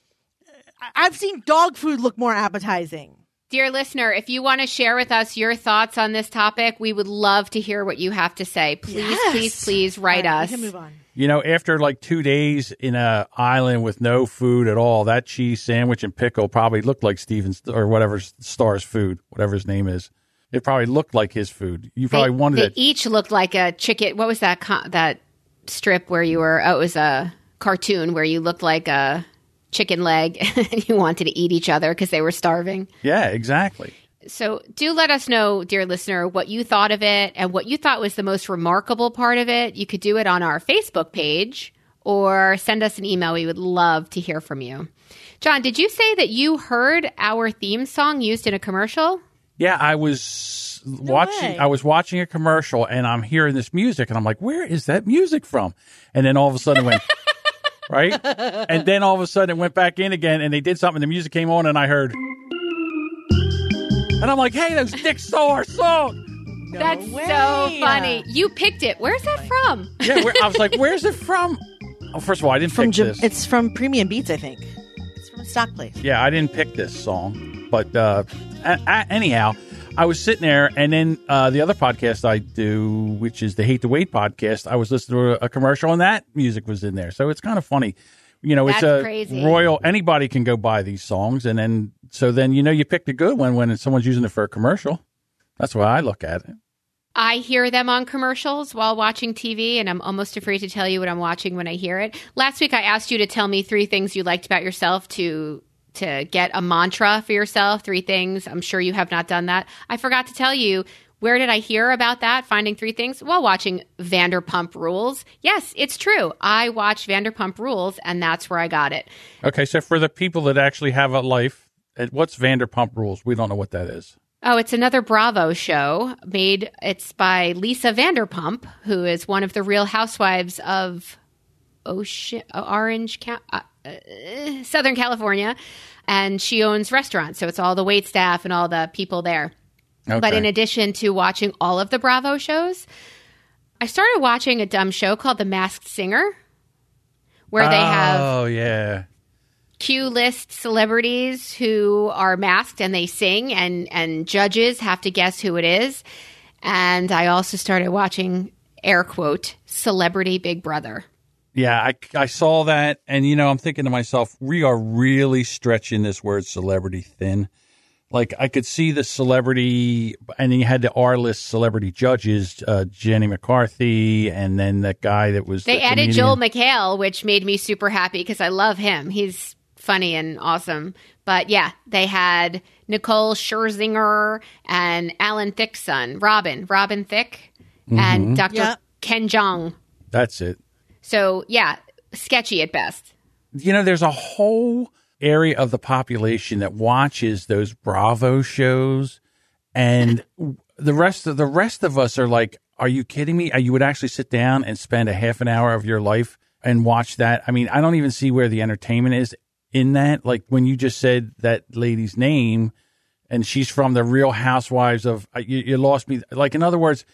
I- I've seen dog food look more appetizing. Dear listener, if you want to share with us your thoughts on this topic, we would love to hear what you have to say. Please, Yes. please, please write All right, us. We can move on. You know, after like two days in a island with no food at all, that cheese sandwich and pickle probably looked like Stephen's or whatever Starr's food, whatever his name is. It probably looked like his food. You probably they, wanted they it. each looked like a chicken. What was that? co- That strip where you were? Oh, it was a cartoon where you looked like a chicken leg, and you wanted to eat each other because they were starving. Yeah, exactly. So, do let us know, dear listener, what you thought of it and what you thought was the most remarkable part of it. You could do it on our Facebook page or send us an email. We would love to hear from you. John, did you say that you heard our theme song used in a commercial? Yeah, I was watching. way. I was watching a commercial, and I'm hearing this music, and I'm like, "Where is that music from?" And then all of a sudden, it went right, and then all of a sudden, it went back in again, and they did something. The music came on, and I heard, and I'm like, "Hey, those Dick stole our song." No That's way. so funny. You picked it. Where's that from? Yeah, where, I was like, "Where's it from?" Oh, first of all, I didn't From pick Jam- this. it's from Premium Beats, I think. It's from a Stock Place. Yeah, I didn't pick this song, but uh, a- a- anyhow, I was sitting there, and then uh, the other podcast I do, which is the Hate to Wait podcast, I was listening to a, a commercial, and that music was in there. So it's kind of funny. You know, it's a crazy. royal. Anybody can go buy these songs, and then so then you know you picked a good one when someone's using it for a commercial. That's why I look at it. I hear them on commercials while watching TV, and I'm almost afraid to tell you what I'm watching when I hear it. Last week, I asked you to tell me three things you liked about yourself to to get a mantra for yourself. Three things. I'm sure you have not done that. I forgot to tell you. Where did I hear about that? Finding three things while watching Vanderpump Rules. Yes, it's true. I watched Vanderpump Rules, and that's where I got it. Okay, so for the people that actually have a life, uh, what's Vanderpump Rules? We don't know what that is. Oh, it's another Bravo show made. It's by Lisa Vanderpump, who is one of the Real Housewives of Ocean Orange, Ca- uh, Southern California, and she owns restaurants. So it's all the wait staff and all the people there. Okay. But in addition to watching all of the Bravo shows, I started watching a dumb show called The Masked Singer, where they have oh yeah, Q list celebrities who are masked and they sing, and and judges have to guess who it is. And I also started watching air quote Celebrity Big Brother. Yeah, I, I saw that, and you know, I'm thinking to myself, we are really stretching this word celebrity thin. Like, I could see the celebrity, and then you had the R list celebrity judges, uh, Jenny McCarthy, and then that guy that was. They the added comedian. Joel McHale, which made me super happy because I love him. He's funny and awesome. But yeah, they had Nicole Scherzinger and Alan Thicke's son, Robin, Robin Thicke, Mm-hmm. and Dr. Yeah. Ken Jeong. That's it. So yeah, sketchy at best. You know, there's a whole area of the population that watches those Bravo shows, and the rest of the rest of us are like, "Are you kidding me? Uh, You would actually sit down and spend a half an hour of your life and watch that?" I mean, I don't even see where the entertainment is in that. Like when you just said that lady's name, and she's from the Real Housewives of uh, you, you lost me. Like in other words,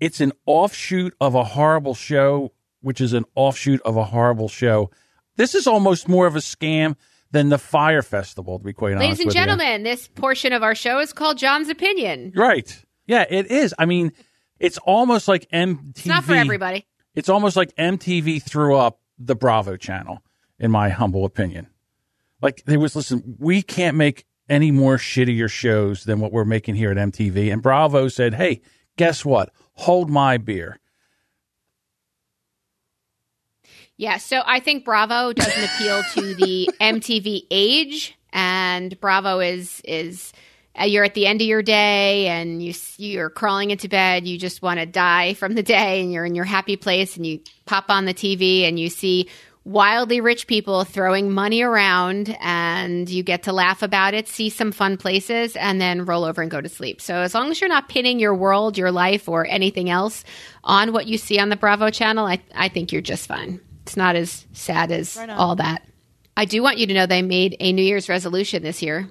it's an offshoot of a horrible show, which is an offshoot of a horrible show. This is almost more of a scam than the Fyre Festival, to be quite Ladies honest you. Ladies and gentlemen, this portion of our show is called John's Opinion. Right. Yeah, it is. I mean, it's almost like MTV. It's not for everybody. It's almost like MTV threw up the Bravo channel, in my humble opinion. Like there was, listen, we can't make any more shittier shows than what we're making here at MTV. And Bravo said, hey, guess what? Hold my beer. Yeah, so I think Bravo doesn't appeal to the MTV age, and Bravo is is uh, you're at the end of your day and you you're crawling into bed, you just want to die from the day, and you're in your happy place, and you pop on the TV and you see wildly rich people throwing money around, and you get to laugh about it, see some fun places, and then roll over and go to sleep. So as long as you're not pinning your world, your life, or anything else on what you see on the Bravo channel, I I think you're just fine. It's not as sad as Right all that. I do want you to know they made a New Year's resolution this year.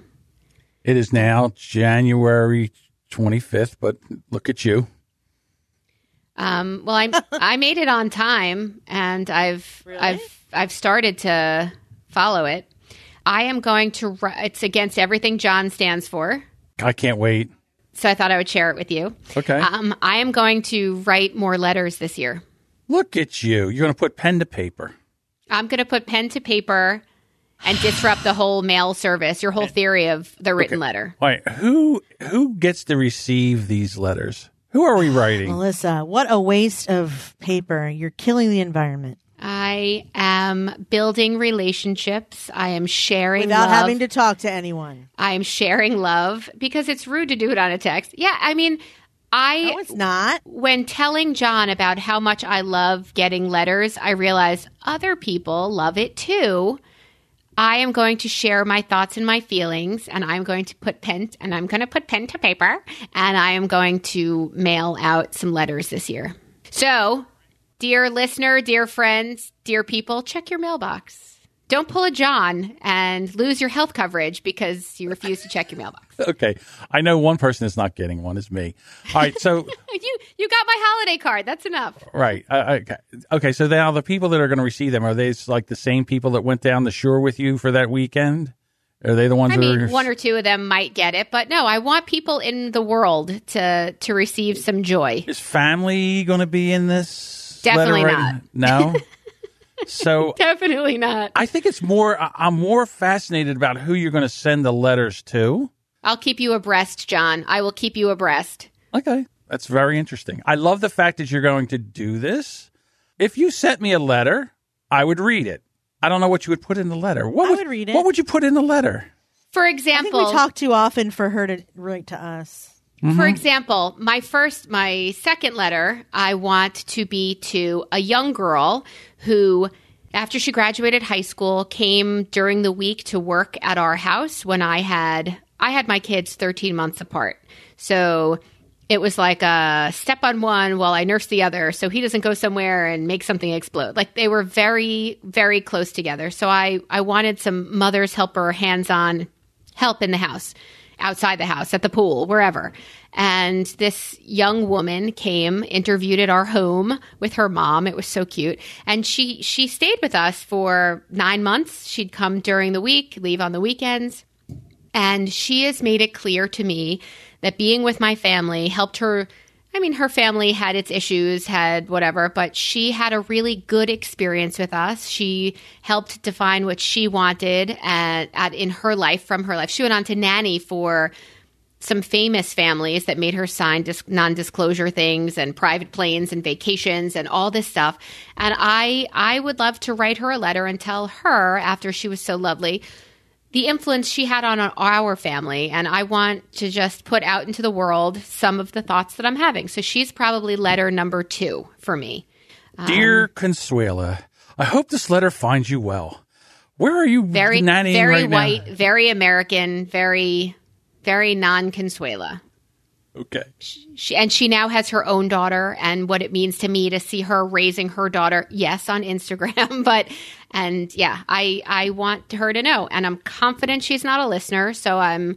It is now January 25th, but look at you. Um, well, I I made it on time, and I've I've I've started to follow it. I am going to. ri- It's against everything John stands for, I can't wait. so I thought I would share it with you. Okay. Um, I am going to write more letters this year. Look at you. You're going to put pen to paper. I'm going to put pen to paper and disrupt the whole mail service. Your whole theory of the written letter. All right. Who who gets to receive these letters? Who are we writing? Melissa, what a waste of paper. You're killing the environment I am building relationships. I am sharing without love. having to talk to anyone. I am sharing love because it's rude to do it on a text. Yeah, I mean, I No, it's not. when telling John about how much I love getting letters, I realized other people love it too. I am going to share my thoughts and my feelings, and I'm going to put pen and I'm going to put pen to paper, and I am going to mail out some letters this year. So, dear listener, dear friends, dear people, check your mailbox. Don't pull a John and lose your health coverage because you refuse to check your mailbox. Okay. I know one person is not getting one is me. All right. So, You you got my holiday card. That's enough. right. Uh, okay. Okay. So now the people that are going to receive them, are they like the same people that went down the shore with you for that weekend? Are they the ones I that mean, are. one or two of them might get it, but no, I want people in the world to to receive some joy. is family going to be in this? Definitely writing? No. so Definitely not. I think it's more. I- I'm more fascinated about who you're going to send the letters to. I'll keep you abreast, John. I will keep you abreast. Okay. That's very interesting. I love the fact that you're going to do this. If you sent me a letter, I would read it. I don't know what you would put in the letter. What I would read it. What would you put in the letter? For I think example, we talk too often for her to write to us. For mm-hmm. example, my first, my second letter, I want to be to a young girl who, after she graduated high school, came during the week to work at our house when I had, I had my kids 13 months apart. So it was like a step on one while I nurse the other so he doesn't go somewhere and make something explode. Like they were very, very close together. So I, I wanted some mother's helper, hands on help in the house, outside the house, at the pool, wherever. And this young woman came, interviewed at our home with her mom. It was so cute. And she she stayed with us for 9 months. She'd come during the week, leave on the weekends. And she has made it clear to me that being with my family helped her. I mean, her family had its issues, had whatever, but she had a really good experience with us. She helped define what she wanted at, at, in her life from her life. She went on to nanny for some famous families that made her sign dis- non-disclosure things and private planes and vacations and all this stuff. And I I would love to write her a letter and tell her after she was so lovely the influence she had on our family and I want to just put out into the world some of the thoughts that I'm having. So she's probably letter number 2 for me. Dear um, Consuela, I hope this letter finds you well. Where are you Very very right white, now? very American, very very non-Consuela. Okay. she, and she now has her own daughter and what it means to me to see her raising her daughter yes on instagram but and yeah i i want her to know and i'm confident she's not a listener so i'm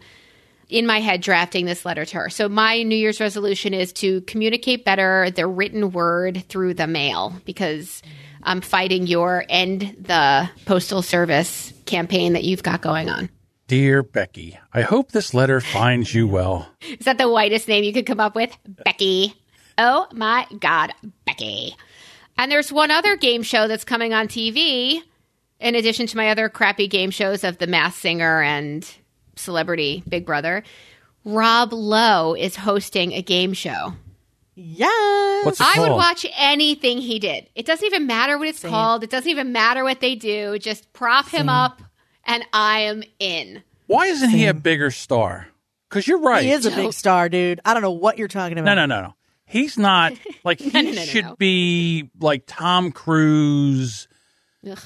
in my head drafting this letter to her so my new year's resolution is to communicate better the written word through the mail because i'm fighting your end the postal service campaign that you've got going on Dear Becky, I hope this letter finds you well. Is that the whitest name you could come up with? Becky. Oh my God, Becky. And there's one other game show that's coming on TV, in addition to my other crappy game shows of The Masked Singer and Celebrity Big Brother. Rob Lowe is hosting a game show. Yes. What's it I called? would watch anything he did. It doesn't even matter what it's called. It doesn't even matter what they do. Just prop him up, and I am in. Why isn't he a bigger star? Because you're right. He is a big star, dude. I don't know what you're talking about. No, no, no, no. He's not like he no, no, no, should no. be like Tom Cruise.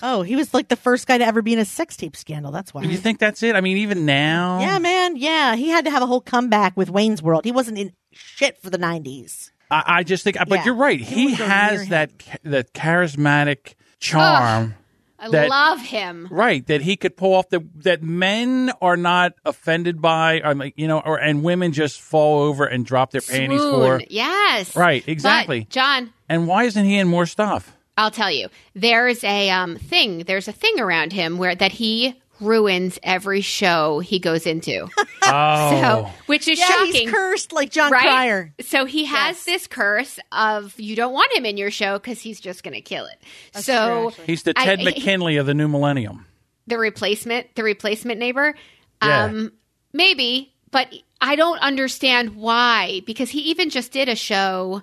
Oh, he was like the first guy to ever be in a sex tape scandal. That's why. You think that's it? I mean, even now. Yeah, man. Yeah, he had to have a whole comeback with Wayne's World. He wasn't in shit for the '90s. I, I just think, but Yeah. you're right. He He wouldn't go near has him. that ca- that charismatic charm. I That- love him. Right, that he could pull off the that men are not offended by, I mean, you know, or and women just fall over and drop their panties Swoon. for. Yes. Right, But, exactly. John, And why isn't he in more stuff? I'll tell you. There's a um, thing. There's a thing around him where that he ruins every show he goes into. Oh, So, which is Yeah, shocking. he's cursed like John right? Cryer. So he has Yes. this curse of you don't want him in your show because he's just going to kill it. so true, he's the I- Ted he- McGinley of the new millennium. the replacement, the replacement neighbor, Yeah. um, maybe, but I don't understand why because he even just did a show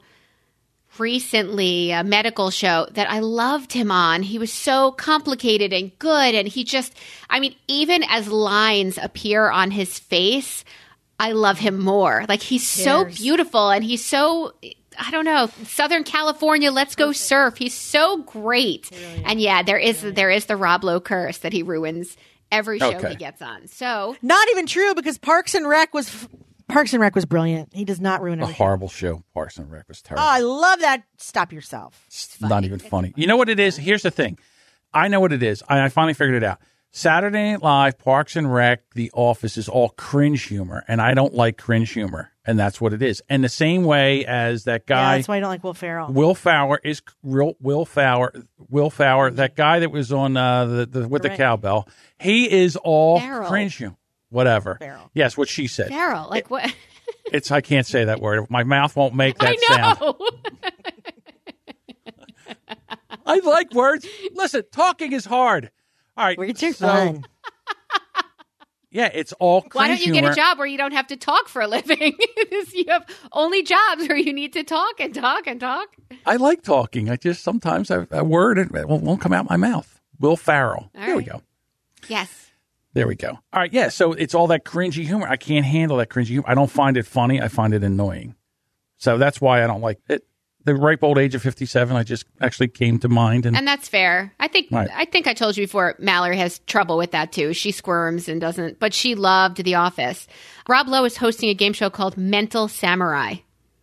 recently, a medical show that I loved him on. He was so complicated and good, and he just, I mean, even as lines appear on his face, I love him more. Like he's so beautiful and he's so. I don't know, Southern California. Let's go surf. He's so great, and yeah, there is there is the Rob Lowe curse that he ruins every show Okay. he gets on. So Not even true because Parks and Rec was Parks and Rec was brilliant. He does not ruin A horrible show. Parks and Rec was terrible. Oh. I love that. Stop yourself. It's not even funny. You know what it is? Here's the thing. I know what it is. I, I finally figured it out. Saturday Night Live, Parks and Rec, The Office is all cringe humor, and I don't like cringe humor, and that's what it is. And the same way as that Yeah, guy, that's why I don't like Will Ferrell. Will Fowler is real. Will Fowler, Will Fowler, that guy that was on uh, the, the with the Right. cowbell, he is all Farrell. cringe humor. Whatever. Farrell. Yes, what she said. Daryl, like what? It's I can't say that word. My mouth won't make that I sound. I like words. Listen, talking is hard. All right. Words are so- fun. Yeah, it's all Why don't you humor. get a job where you don't have to talk for a living? you have only jobs where you need to talk and talk and talk. I like talking. I just sometimes I, a word it won't, come out my mouth. Will Ferrell. All there we go. Yes. There we go. All right. Yeah. So it's all that cringy humor. I can't handle that cringy humor. I don't find it funny. I find it annoying. So that's why I don't like it. The ripe old age of fifty-seven. I just actually came to mind, and, And that's fair. I think Right. I think I told you before Mallory has trouble with that too. She squirms and doesn't but she loved The Office. Rob Lowe is hosting a game show called Mental Samurai.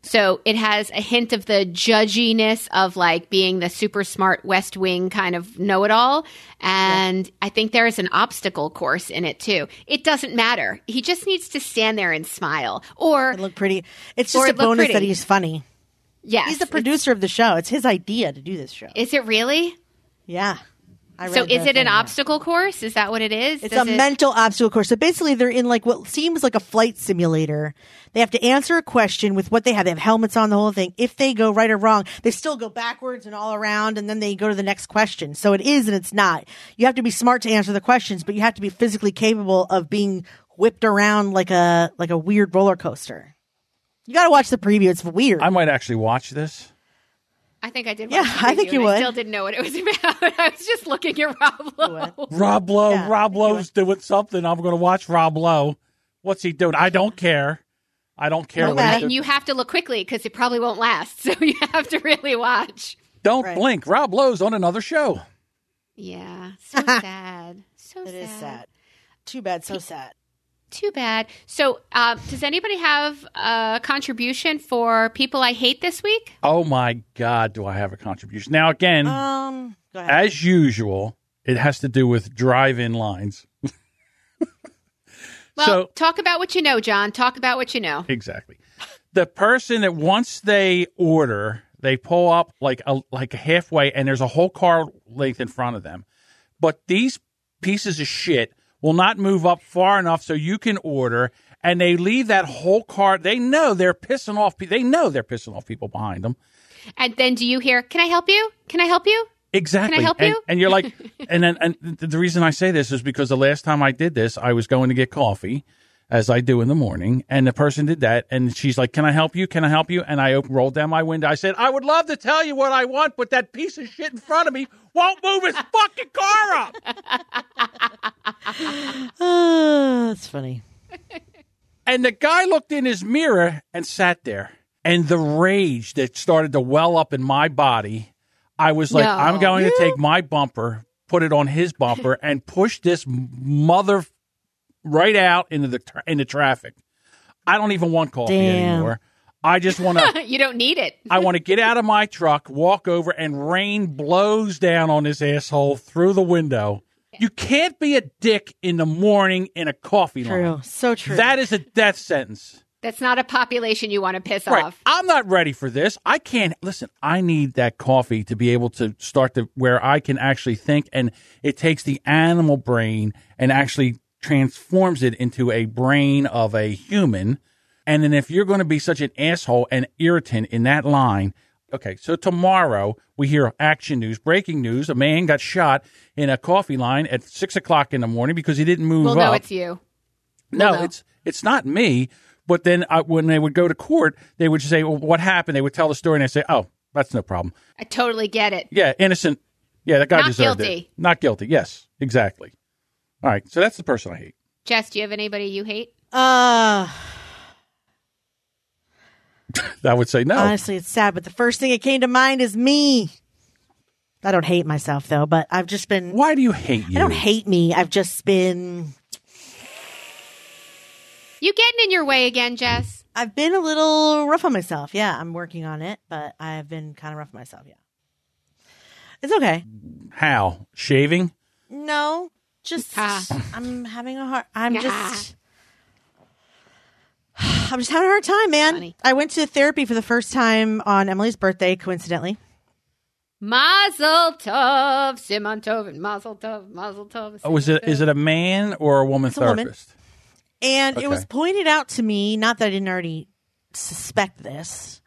So it has a hint of the judginess of like being the super smart West Wing kind of know it all. And I think there is an obstacle course in it too. It doesn't matter. He just needs to stand there and smile. Or, It look pretty. It's just a bonus that he's funny. yes. He's the producer of the show. It's his idea to do this show. Is it really? Yeah. I So is it an thing, obstacle course? Is that what it is? It's Does a it- mental obstacle course. So basically, they're in like what seems like a flight simulator. They have to answer a question with what they have. They have helmets on the whole thing. If they go right or wrong, they still go backwards and all around, and then they go to the next question. So it is and it's not. You have to be smart to answer the questions, but you have to be physically capable of being whipped around like a like a weird roller coaster. You got to watch the preview. It's weird. I might actually watch this. I think I did. Yeah, the I think you and would. I still didn't know what it was about. I was just looking at Rob Lowe. Rob Lowe. Yeah, Rob I think you Lowe's doing something. I'm going to watch Rob Lowe. What's he doing? I don't care. I don't care. No what he's matter. doing. And you have to look quickly because it probably won't last. So you have to really watch. Don't Right. blink. Rob Lowe's on another show. Yeah, so sad. So it sad. is sad. Too bad. So sad. Too bad. So, uh, does anybody have a contribution for people I hate this week? Oh my God, do I have a contribution? Now, again, Um. As usual, it has to do with drive in lines. Well, So- talk about what you know, John. Talk about what you know. Exactly. The person that once they order, they pull up like a like halfway, and there's a whole car length in front of them. But these pieces of shit will not move up far enough so you can order, and they leave that whole cart. They know they're pissing off. pe- They know they're pissing off people behind them. And then do you hear, can I help you? Can I help you? Exactly. Can I help and, you? and you're like, and then and the reason I say this is because the last time I did this, I was going to get coffee, as I do in the morning, and the person did that, and she's like, "Can I help you? Can I help you?" And I rolled down my window. I said, "I would love to tell you what I want, but that piece of shit in front of me won't move his fucking car up." Ah, that's funny. And the guy looked in his mirror and sat there. And the rage that started to well up in my body, I was like, No. I'm going to take my bumper, put it on his bumper, and push this mother right out into the tra- into traffic. I don't even want coffee Damn. anymore. I just want to. you don't need it. I want to get out of my truck, walk over, and rain blows down on his asshole through the window. You can't be a dick in the morning in a coffee True. line. So true. That is a death sentence. That's not a population you want to piss Right. off. I'm not ready for this. I can't listen. I need that coffee to be able to start to where I can actually think, and it takes the animal brain and actually transforms it into a brain of a human. And then if you're going to be such an asshole and irritant in that line, okay. So tomorrow we hear action news, breaking news: a man got shot in a coffee line at six o'clock in the morning because he didn't move Well, up. no, it's you. No, Well, no. it's it's not me. But then I, when they would go to court, they would say, well, "What happened?" They would tell the story, and I say, "Oh, that's no problem. I totally get it. Yeah, innocent. Yeah, that guy Not deserved guilty. it. Not guilty. Yes, exactly. All right, so that's the person I hate. Jess, do you have anybody you hate? uh, I would say no. honestly, it's sad, but the first thing that came to mind is me. I don't hate myself though, but I've just been. Why do you hate you? I don't hate me. I've just been. You getting in your way again, Jess? I've been a little rough on myself. Yeah, I'm working on it, but I've been kind of rough on myself. Yeah, it's okay. How shaving? No, just Ah. I'm having a hard. I'm Ah. just. I'm just having a hard time, man. Funny. I went to therapy for the first time on Emily's birthday, coincidentally. Mazel tov, Simon Tov, and Mazel tov, Mazel tov. Oh, is it is it a man or a woman It's a woman. And Okay. it was pointed out to me, not that I didn't already suspect this,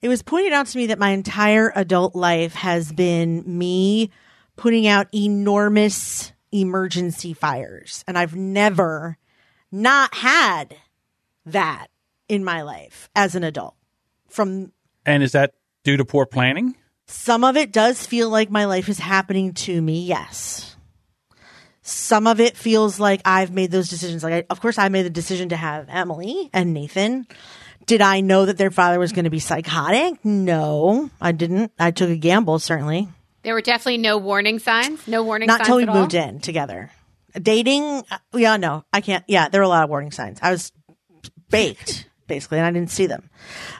it was pointed out to me that my entire adult life has been me putting out enormous emergency fires. And I've never not had that in my life as an adult. From And is that due to poor planning? some of it does feel like my life is happening to me, yes. Some of it feels like I've made those decisions. Like, I, of course, I made the decision to have Emily and Nathan. Did I know that their father was going to be psychotic? No, I didn't. I took a gamble, certainly. There were definitely no warning signs. No warning Not signs until we at all? moved in together. Dating, uh, yeah, no, I can't. Yeah, there were a lot of warning signs. I was baked, basically, and I didn't see them.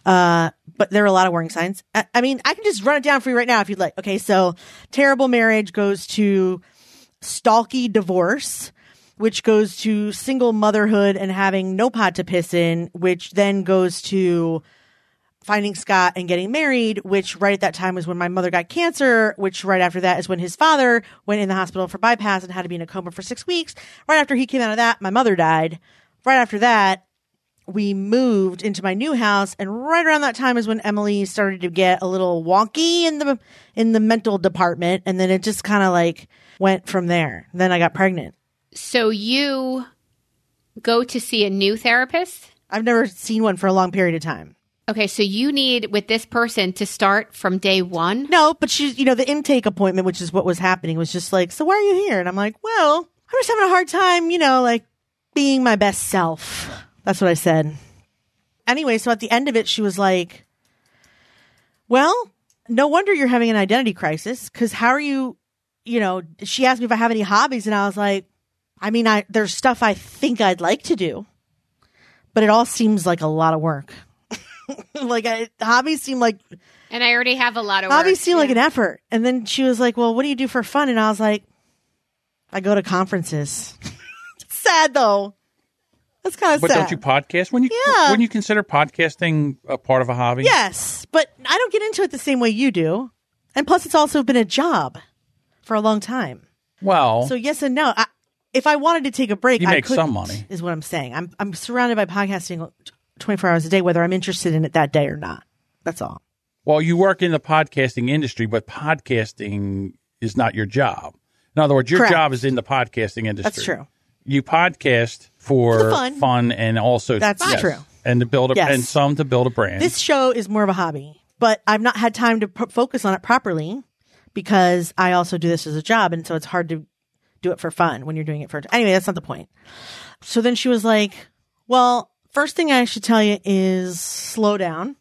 Uh, but there were a lot of warning signs. I, I mean, I can just run it down for you right now if you'd like. Okay, so terrible marriage goes to stalky divorce, which goes to single motherhood and having no pot to piss in, which then goes to finding Scott and getting married, which right at that time was when my mother got cancer, which right after that is when his father went in the hospital for bypass and had to be in a coma for six weeks. Right after he came out of that, my mother died. Right after that, we moved into my new house and right around that time is when Emily started to get a little wonky in the in the mental department and then it just kind of like went from there. Then I got pregnant. So you go to see a new therapist? I've never seen one for a long period of time. Okay, so you need with this person to start from day one. No, but she's, you know, the intake appointment, which is what was happening, was just like, so why are you here? And I'm like, well, I'm just having a hard time, you know, like being my best self. That's what I said. Anyway, so at the end of it, she was like, well, no wonder you're having an identity crisis because how are you, you know, she asked me if I have any hobbies and I was like, I mean, I, there's stuff I think I'd like to do, but it all seems like a lot of work. like I, hobbies seem like And I already have a lot of hobbies work. seem like an effort. And then she was like, "Well, what do you do for fun?" And I was like, "I go to conferences." sad though. That's kind of But sad. don't you podcast when you Yeah. when you consider podcasting a part of a hobby? yes, but I don't get into it the same way you do. And plus, it's also been a job for a long time. Well, So yes and no. I, if I wanted to take a break, You I make some money. Is what I'm saying. I'm I'm surrounded by podcasting 24 hours a day, whether I'm interested in it that day or not. That's all. well, you work in the podcasting industry, but podcasting is not your job. In other words, your Correct. job is in the podcasting industry. That's true. You podcast for For fun. and also That's yes, true. and to build a Yes. and some to build a brand. This show is more of a hobby, but I've not had time to p- focus on it properly because I also do this as a job. And so it's hard to do it for fun when you're doing it for, anyway, that's not the point. So then she was like, well, first thing I should tell you is slow down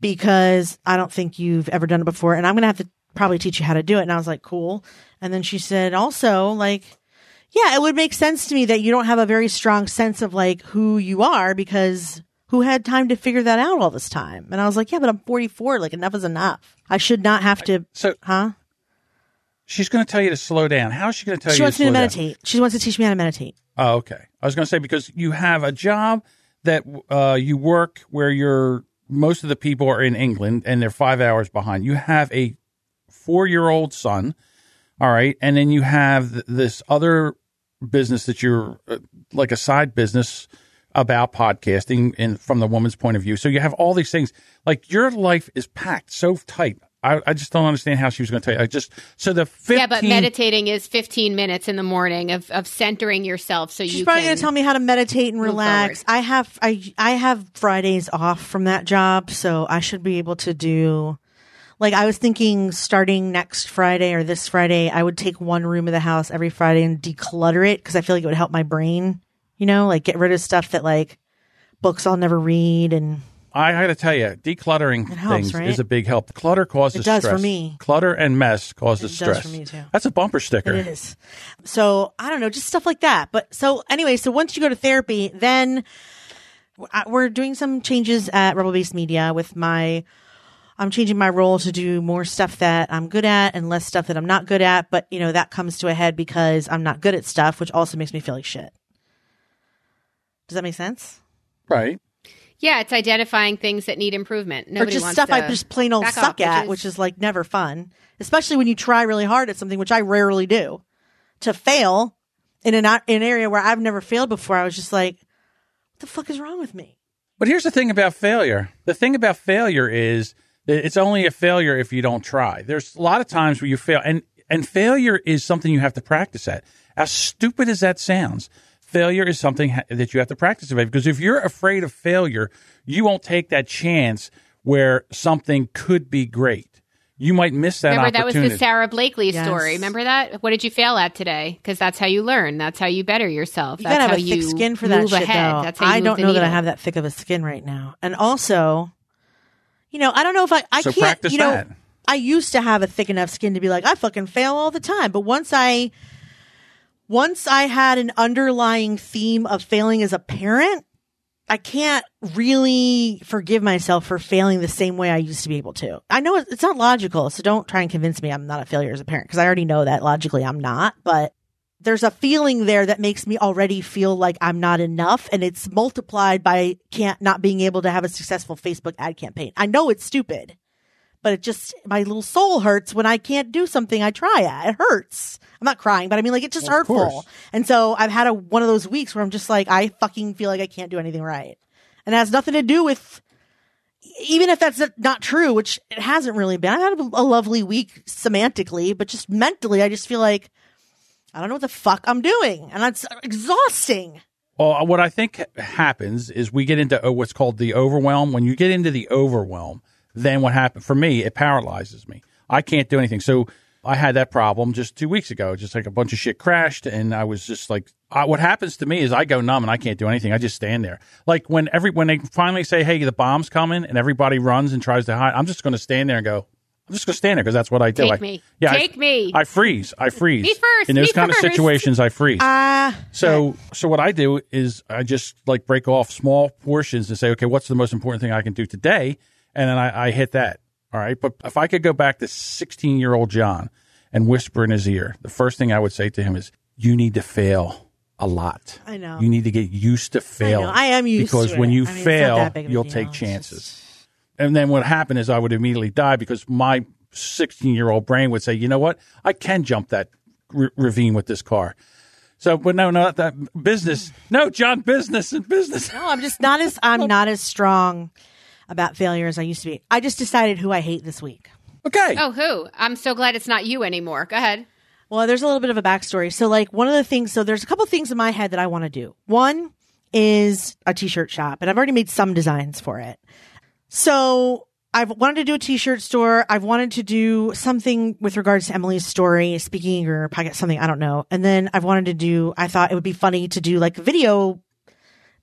because I don't think you've ever done it before. And I'm going to have to probably teach you how to do it. And I was like, cool. And then she said, also, like, yeah, it would make sense to me that you don't have a very strong sense of like who you are because who had time to figure that out all this time. And I was like, yeah, but I'm 44. Like enough is enough. I should not have to, So huh? She's going to tell you to slow down. How is she going to tell She you She wants to me to slow down? meditate. She wants to teach me how to meditate. Oh, okay. I was going to say because you have a job that uh, you work where you're most of the people are in England and they're five hours behind. You have a four year old son, all right, and then you have th- this other business that you're uh, like a side business about podcasting and from the woman's point of view. So you have all these things. Like your life is packed so tight. I, I just don't understand how she was going to tell you. I just so the 15, Yeah, but meditating is 15 minutes in the morning of, of centering yourself so She's you probably going to tell me how to meditate and relax. forward. I have I I have Fridays off from that job, so I should be able to do. Like I was thinking, starting next Friday or this Friday, I would take one room of the house every Friday and declutter it because I feel like it would help my brain. You know, like get rid of stuff that like books I'll never read and I got to tell you, decluttering helps, things right? is a big help. Clutter causes It does for me. Clutter and mess causes It does stress. for me, too. That's a bumper sticker. It is. So I don't know, just stuff like that. But so anyway, so once you go to therapy, then I- we're doing some changes at Rebel Base Media with my. I'm changing my role to do more stuff that I'm good at and less stuff that I'm not good at. But you know that comes to a head because I'm not good at stuff, which also makes me feel like shit. Does that make sense? Right. Yeah, it's identifying things that need improvement. Nobody or just wants stuff to I just plain old suck off, at, which is like never fun. Especially when you try really hard at something, which I rarely do. To fail in an, in an area where I've never failed before, I was just like, what the fuck is wrong with me? But here's the thing about failure. The thing about failure is that it's only a failure if you don't try. There's a lot of times where you fail, and and failure is something you have to practice at. As stupid as that sounds, failure is something that you have to practice at. Because if you're afraid of failure, you won't take that chance where something could be great. You might miss that Remember, that was the Sara Blakely Yes. story. Remember that? What did you fail at today? Because that's how you learn. That's how you better yourself. You that's gotta have how a thick you skin for that move shit, ahead. though. That's how you I don't the know that I have that thick of a skin right now. And also, you know, I don't know if I, I So can't, practice you know, that. I used to have a thick enough skin to be like, I fucking fail all the time. But once I, once I had an underlying theme of failing as a parent, I can't really forgive myself for failing the same way I used to be able to. I know it's not logical, so don't try and convince me I'm not a failure as a parent because I already know that logically I'm not, but there's a feeling there that makes me already feel like I'm not enough and it's multiplied by can't not being able to have a successful Facebook ad campaign. I know it's stupid, but it just my little soul hurts when I can't do something I try at. It hurts. I'm not crying, but I mean like it's just Well, hurtful. course. And so I've had a one of those weeks where I'm just like I fucking feel like I can't do anything right. And it has nothing to do with even if that's not true, which it hasn't really been. I've had a, a lovely week semantically, but just mentally I just feel like I don't know what the fuck I'm doing, and it's exhausting. Well, what I think happens is we get into uh, what's called the overwhelm. When you get into the overwhelm, then what happened for me? It paralyzes me. I can't do anything. So I had that problem just two weeks ago. Just like a bunch of shit crashed, and I was just like, I, what happens to me is I go numb and I can't do anything. I just stand there. Like when every when they finally say, "Hey, the bomb's coming," and everybody runs and tries to hide, I'm just going to stand there and go. I'm just going to stand there because that's what I do. Take I, me. Yeah, I- Take me. I freeze. I freeze. Me first, In those kind first. of situations, I freeze. Ah, So, so what I do is I just like break off small portions and say, okay, what's the most important thing I can do today? And then I, I hit that. All right. But if I could go back to 16 year old John and whisper in his ear, the first thing I would say to him is, you need to fail a lot. I know. You need to get used to failing. I am used because when you I mean, fail, that big of a you'll take chances. And then what happened is I would immediately die because my 16 year old brain would say, you know what? I can jump that r- ravine with this car. So, but no, not that business. No, John, business and business. No, I'm just not as I'm not as strong about failure as I used to be. I just decided who I hate this week. Okay. Oh, who? I'm so glad it's not you anymore. Go ahead. Well, there's a little bit of a backstory. So, like, one of the things, so there's a couple things in my head that I want to do. One is a t shirt shop, and I've already made some designs for it. So, I've wanted to do a t shirt store. I've wanted to do something with regards to Emily's story, speaking or podcast, something, I don't know. And then I've wanted to do, I thought it would be funny to do like video,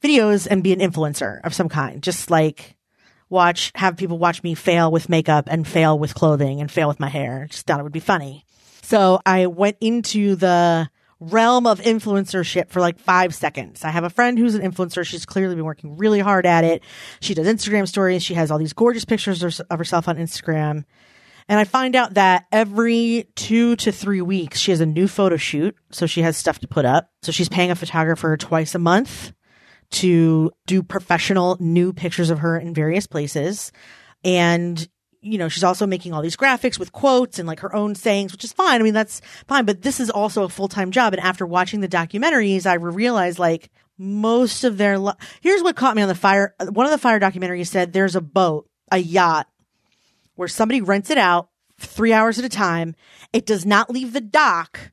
videos and be an influencer of some kind. Just like, watch, have people watch me fail with makeup and fail with clothing and fail with my hair. Just thought it would be funny. So I went into the realm of influencership for like five seconds. I have a friend who's an influencer. She's clearly been working really hard at it. She does Instagram stories. She has all these gorgeous pictures of herself on Instagram. And I find out that every two to three weeks, she has a new photo shoot. So she has stuff to put up. So she's paying a photographer twice a month to do professional new pictures of her in various places. And, you know, she's also making all these graphics with quotes and like her own sayings, which is fine. I mean, that's fine, but this is also a full time job. And after watching the documentaries, I realized like most of their, lo- here's what caught me on the Fyre. One of the Fyre documentaries said there's a boat, a yacht where somebody rents it out three hours at a time. It does not leave the dock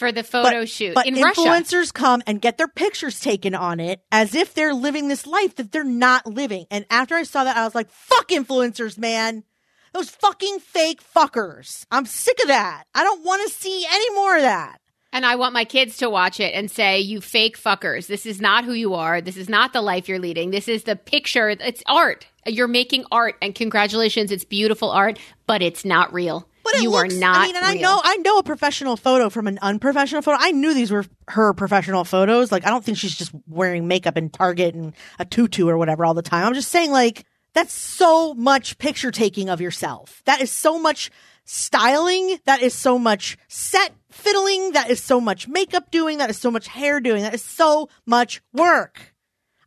for the photo but, shoot but in influencers Russia. come and get their pictures taken on it as if they're living this life that they're not living. And after I saw that, I was like, "Fuck influencers, man! Those fucking fake fuckers! I'm sick of that. I don't want to see any more of that." And I want my kids to watch it and say, "You fake fuckers! This is not who you are. This is not the life you're leading. This is the picture. It's art. You're making art, and congratulations, it's beautiful art, but it's not real." But you looks, are not. I mean, and real. I know, I know a professional photo from an unprofessional photo. I knew these were her professional photos. Like, I don't think she's just wearing makeup and Target and a tutu or whatever all the time. I'm just saying, like, that's so much picture taking of yourself. That is so much styling. That is so much set fiddling. That is so much makeup doing. That is so much hair doing. That is so much work.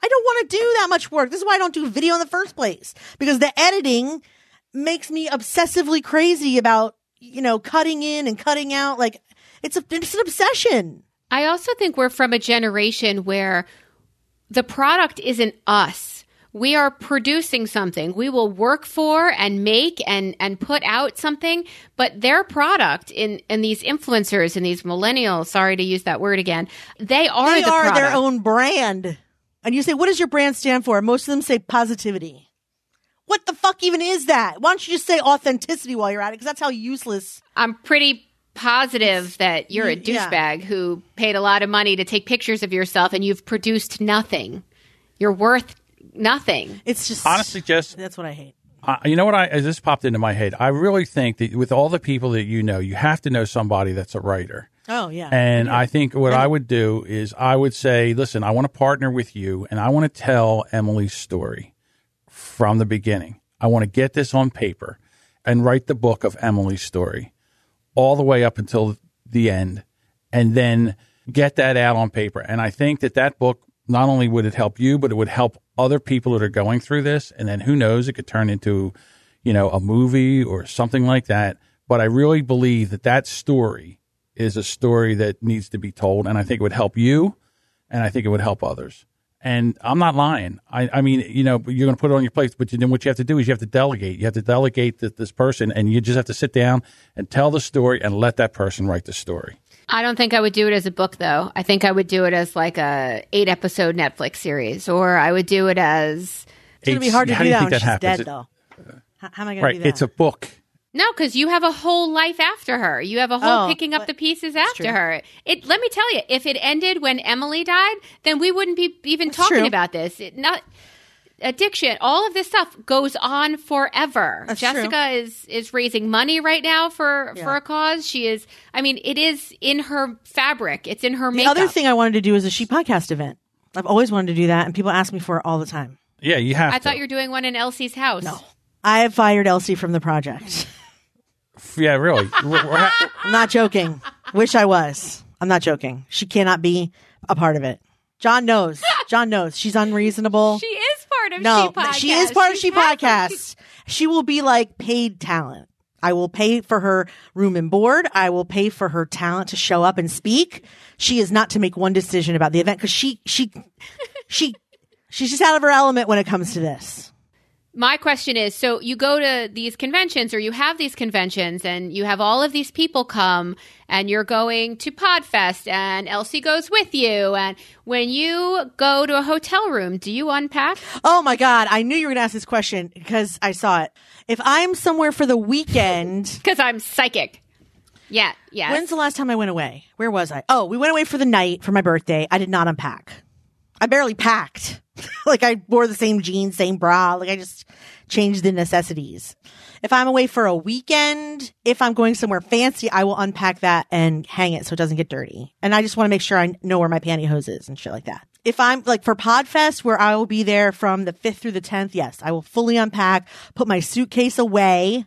I don't want to do that much work. This is why I don't do video in the first place because the editing makes me obsessively crazy about, you know, cutting in and cutting out. Like it's a, it's an obsession. I also think we're from a generation where the product isn't us. We are producing something. We will work for and make and, and put out something, but their product in, in these influencers and these millennials, sorry to use that word again, they are They the are their own brand. And you say, what does your brand stand for? Most of them say positivity. What the fuck even is that? Why don't you just say authenticity while you're at it? Because that's how useless. I'm pretty positive that you're a Yeah. douchebag who paid a lot of money to take pictures of yourself and you've produced nothing. You're worth nothing. It's just Honestly, just that's what I hate. Uh, you know what? I as this popped into my head. I really think that with all the people that you know, you have to know somebody that's a writer. Oh yeah. And I think what I would do is I would say, listen, I want to partner with you and I want to tell Emily's story from the beginning. I want to get this on paper and write the book of Emily's story all the way up until the end and then get that out on paper. And I think that that book, not only would it help you, but it would help other people that are going through this. And then who knows, it could turn into, you know, a movie or something like that. But I really believe that that story is a story that needs to be told. And I think it would help you and I think it would help others. And I'm not lying. I, I mean, you know, you're going to put it on your plate, but then what you have to do is you have to delegate. You have to delegate th- this person, and you just have to sit down and tell the story and let that person write the story. I don't think I would do it as a book though. I think I would do it as like a 8 episode Netflix series or I would do it as it's gonna be hard to How do do you that think when that she's happens? dead, It- though. How, how am I gonna do that? It's a book. No, because you have a whole life after her. You have a whole Oh, picking up the pieces after her. It. Let me tell you, if it ended when Emily died, then we wouldn't be even talking true. about this. It, not addiction. All of this stuff goes on forever. That's Jessica is is raising money right now for for a cause. She is. I mean, it is in her fabric. It's in her the makeup. other thing I wanted to do is a she podcast event. I've always wanted to do that, and people ask me for it all the time. Yeah, you have I to. thought you were doing one in Elsie's house. No. I have fired Elsie from the project. Yeah, really. We're- we're ha- I'm not joking. Wish I was. I'm not joking. She cannot be a part of it. John knows. John knows. She's unreasonable. She is part of no, She Podcast. she is part of She's She half Podcast. She will be like paid talent. I will pay for her room and board. I will pay for her talent to show up and speak. She is not to make one decision about the event because she she she she's just out of her element when it comes to this. My question is so you go to these conventions or you have these conventions and you have all of these people come and you're going to Podfest and Elsie goes with you. And when you go to a hotel room, do you unpack? Oh my god, I knew you were going to ask this question because I saw it. If I'm somewhere for the weekend, Because I'm psychic. Yeah, yeah. when's the last time I went away? Where was I? Oh, we went away for the night for my birthday. I did not unpack. I barely packed. like I wore the same jeans, same bra. Like I just changed the necessities. If I'm away for a weekend, if I'm going somewhere fancy, I will unpack that and hang it so it doesn't get dirty. And I just want to make sure I know where my pantyhose is and shit like that. If I'm like for Podfest, where I will be there from the 5th through the 10th, yes, I will fully unpack, put my suitcase away.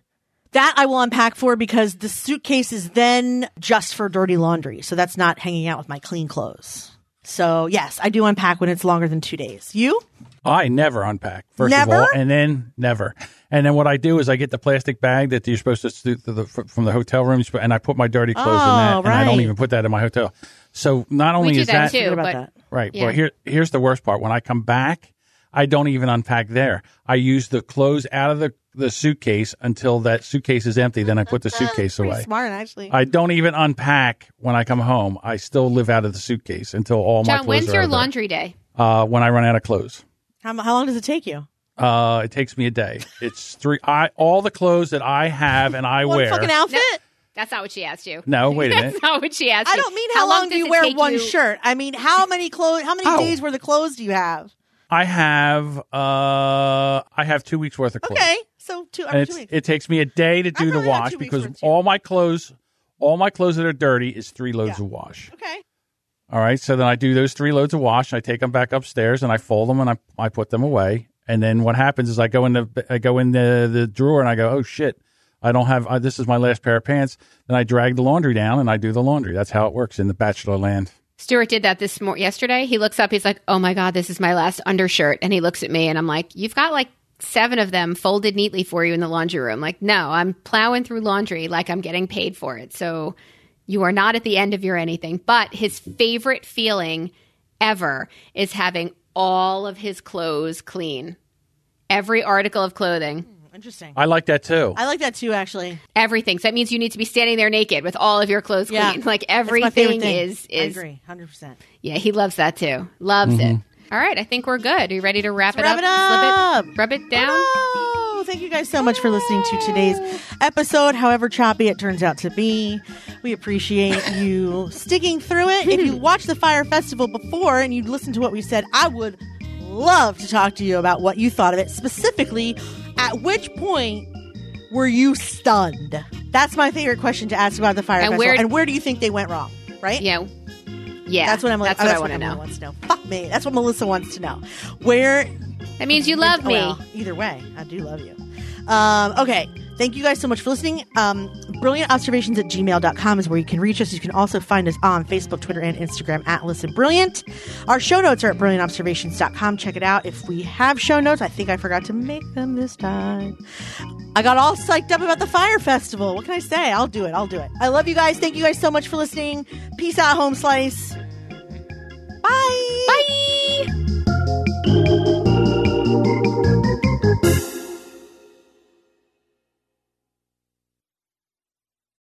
That I will unpack for because the suitcase is then just for dirty laundry. So that's not hanging out with my clean clothes. So yes, I do unpack when it's longer than two days. You? I never unpack, first Never? of all, and then never. And then what I do is I get the plastic bag that you're supposed to st- the, the, from the hotel room, and I put my dirty clothes in that, Oh, and I don't oh, even put that in my hotel. So not only We do is that, that, too. Forget about but that. right, Yeah. well here here's the worst part. When I come back, I don't even unpack there. I use the clothes out of the the suitcase until that suitcase is empty. Then I put the suitcase away. smart, actually. I don't even unpack when I come home. I still live out of the suitcase until all my John, clothes when's are your out of there. laundry day? Uh, when I run out of clothes. how, how long does it take you? Uh, it takes me a day. It's three. I all the clothes that I have and I One wear. fucking outfit? That's not what she asked you. No, wait a minute. That's not what she asked I you. don't mean how, long, do does you it wear take one you- shirt. I mean how many clothes? How many Oh. days worth of clothes do you have? I have. Uh, I have two weeks worth of clothes. Okay, so two And every it's, two weeks. it takes me a day to do the probably got wash two weeks because worth, too. all my clothes, all my clothes that are dirty is three loads of wash. okay, All right. So then I do those three loads of wash. I take them back upstairs and I fold them and I, I put them away. And then what happens is I go in the I go in the, the drawer and I go, oh shit, I don't have uh, this is my last pair of pants. Then I drag the laundry down and I do the laundry. That's how it works in the bachelor land. Stuart did that this mor- yesterday. He looks up. He's like, "Oh my god, this is my last undershirt." And he looks at me, and I'm like, "You've got like seven of them folded neatly for you in the laundry room." Like, no, I'm plowing through laundry like I'm getting paid for it. So you are not at the end of your anything. But his favorite feeling ever is having all of his clothes clean. Every article of clothing, interesting. I like that too. I like that too, actually. everything. So that means you need to be standing there naked with all of your clothes Yeah, clean. Like That's my everything thing. is is I agree, hundred percent. Yeah, he loves that too. Loves mm-hmm. it. All right, I think we're good. Are you ready to wrap it wrap up? it up. Slip it, rub it down. Oh, thank you guys so much for listening to today's episode, however choppy it turns out to be. We appreciate you sticking through it. If you watched the Fyre Festival before and you listened to what we said, I would love to talk to you about what you thought of it. Specifically, at which point were you stunned? That's my favorite question to ask about the Fyre And Festival. where- and where do you think they went wrong? Right? Yeah, yeah. That's what I'm. That's that's what I want to Emily know. Wants to know. Fuck me. That's what Melissa wants to know. Where That means you love me. well, either way, I do love you. Um, okay. Thank you guys so much for listening. Um, brilliantobservations at gmail.com is where you can reach us. You can also find us on Facebook, Twitter, and Instagram at Listen Brilliant. Our show notes are at brilliantobservations.com. Check it out. If we have show notes, I think I forgot to make them this time. I got all psyched up about the Fyre Festival. What can I say? I'll do it. I'll do it. I love you guys. Thank you guys so much for listening. Peace out, home slice. Bye. Bye.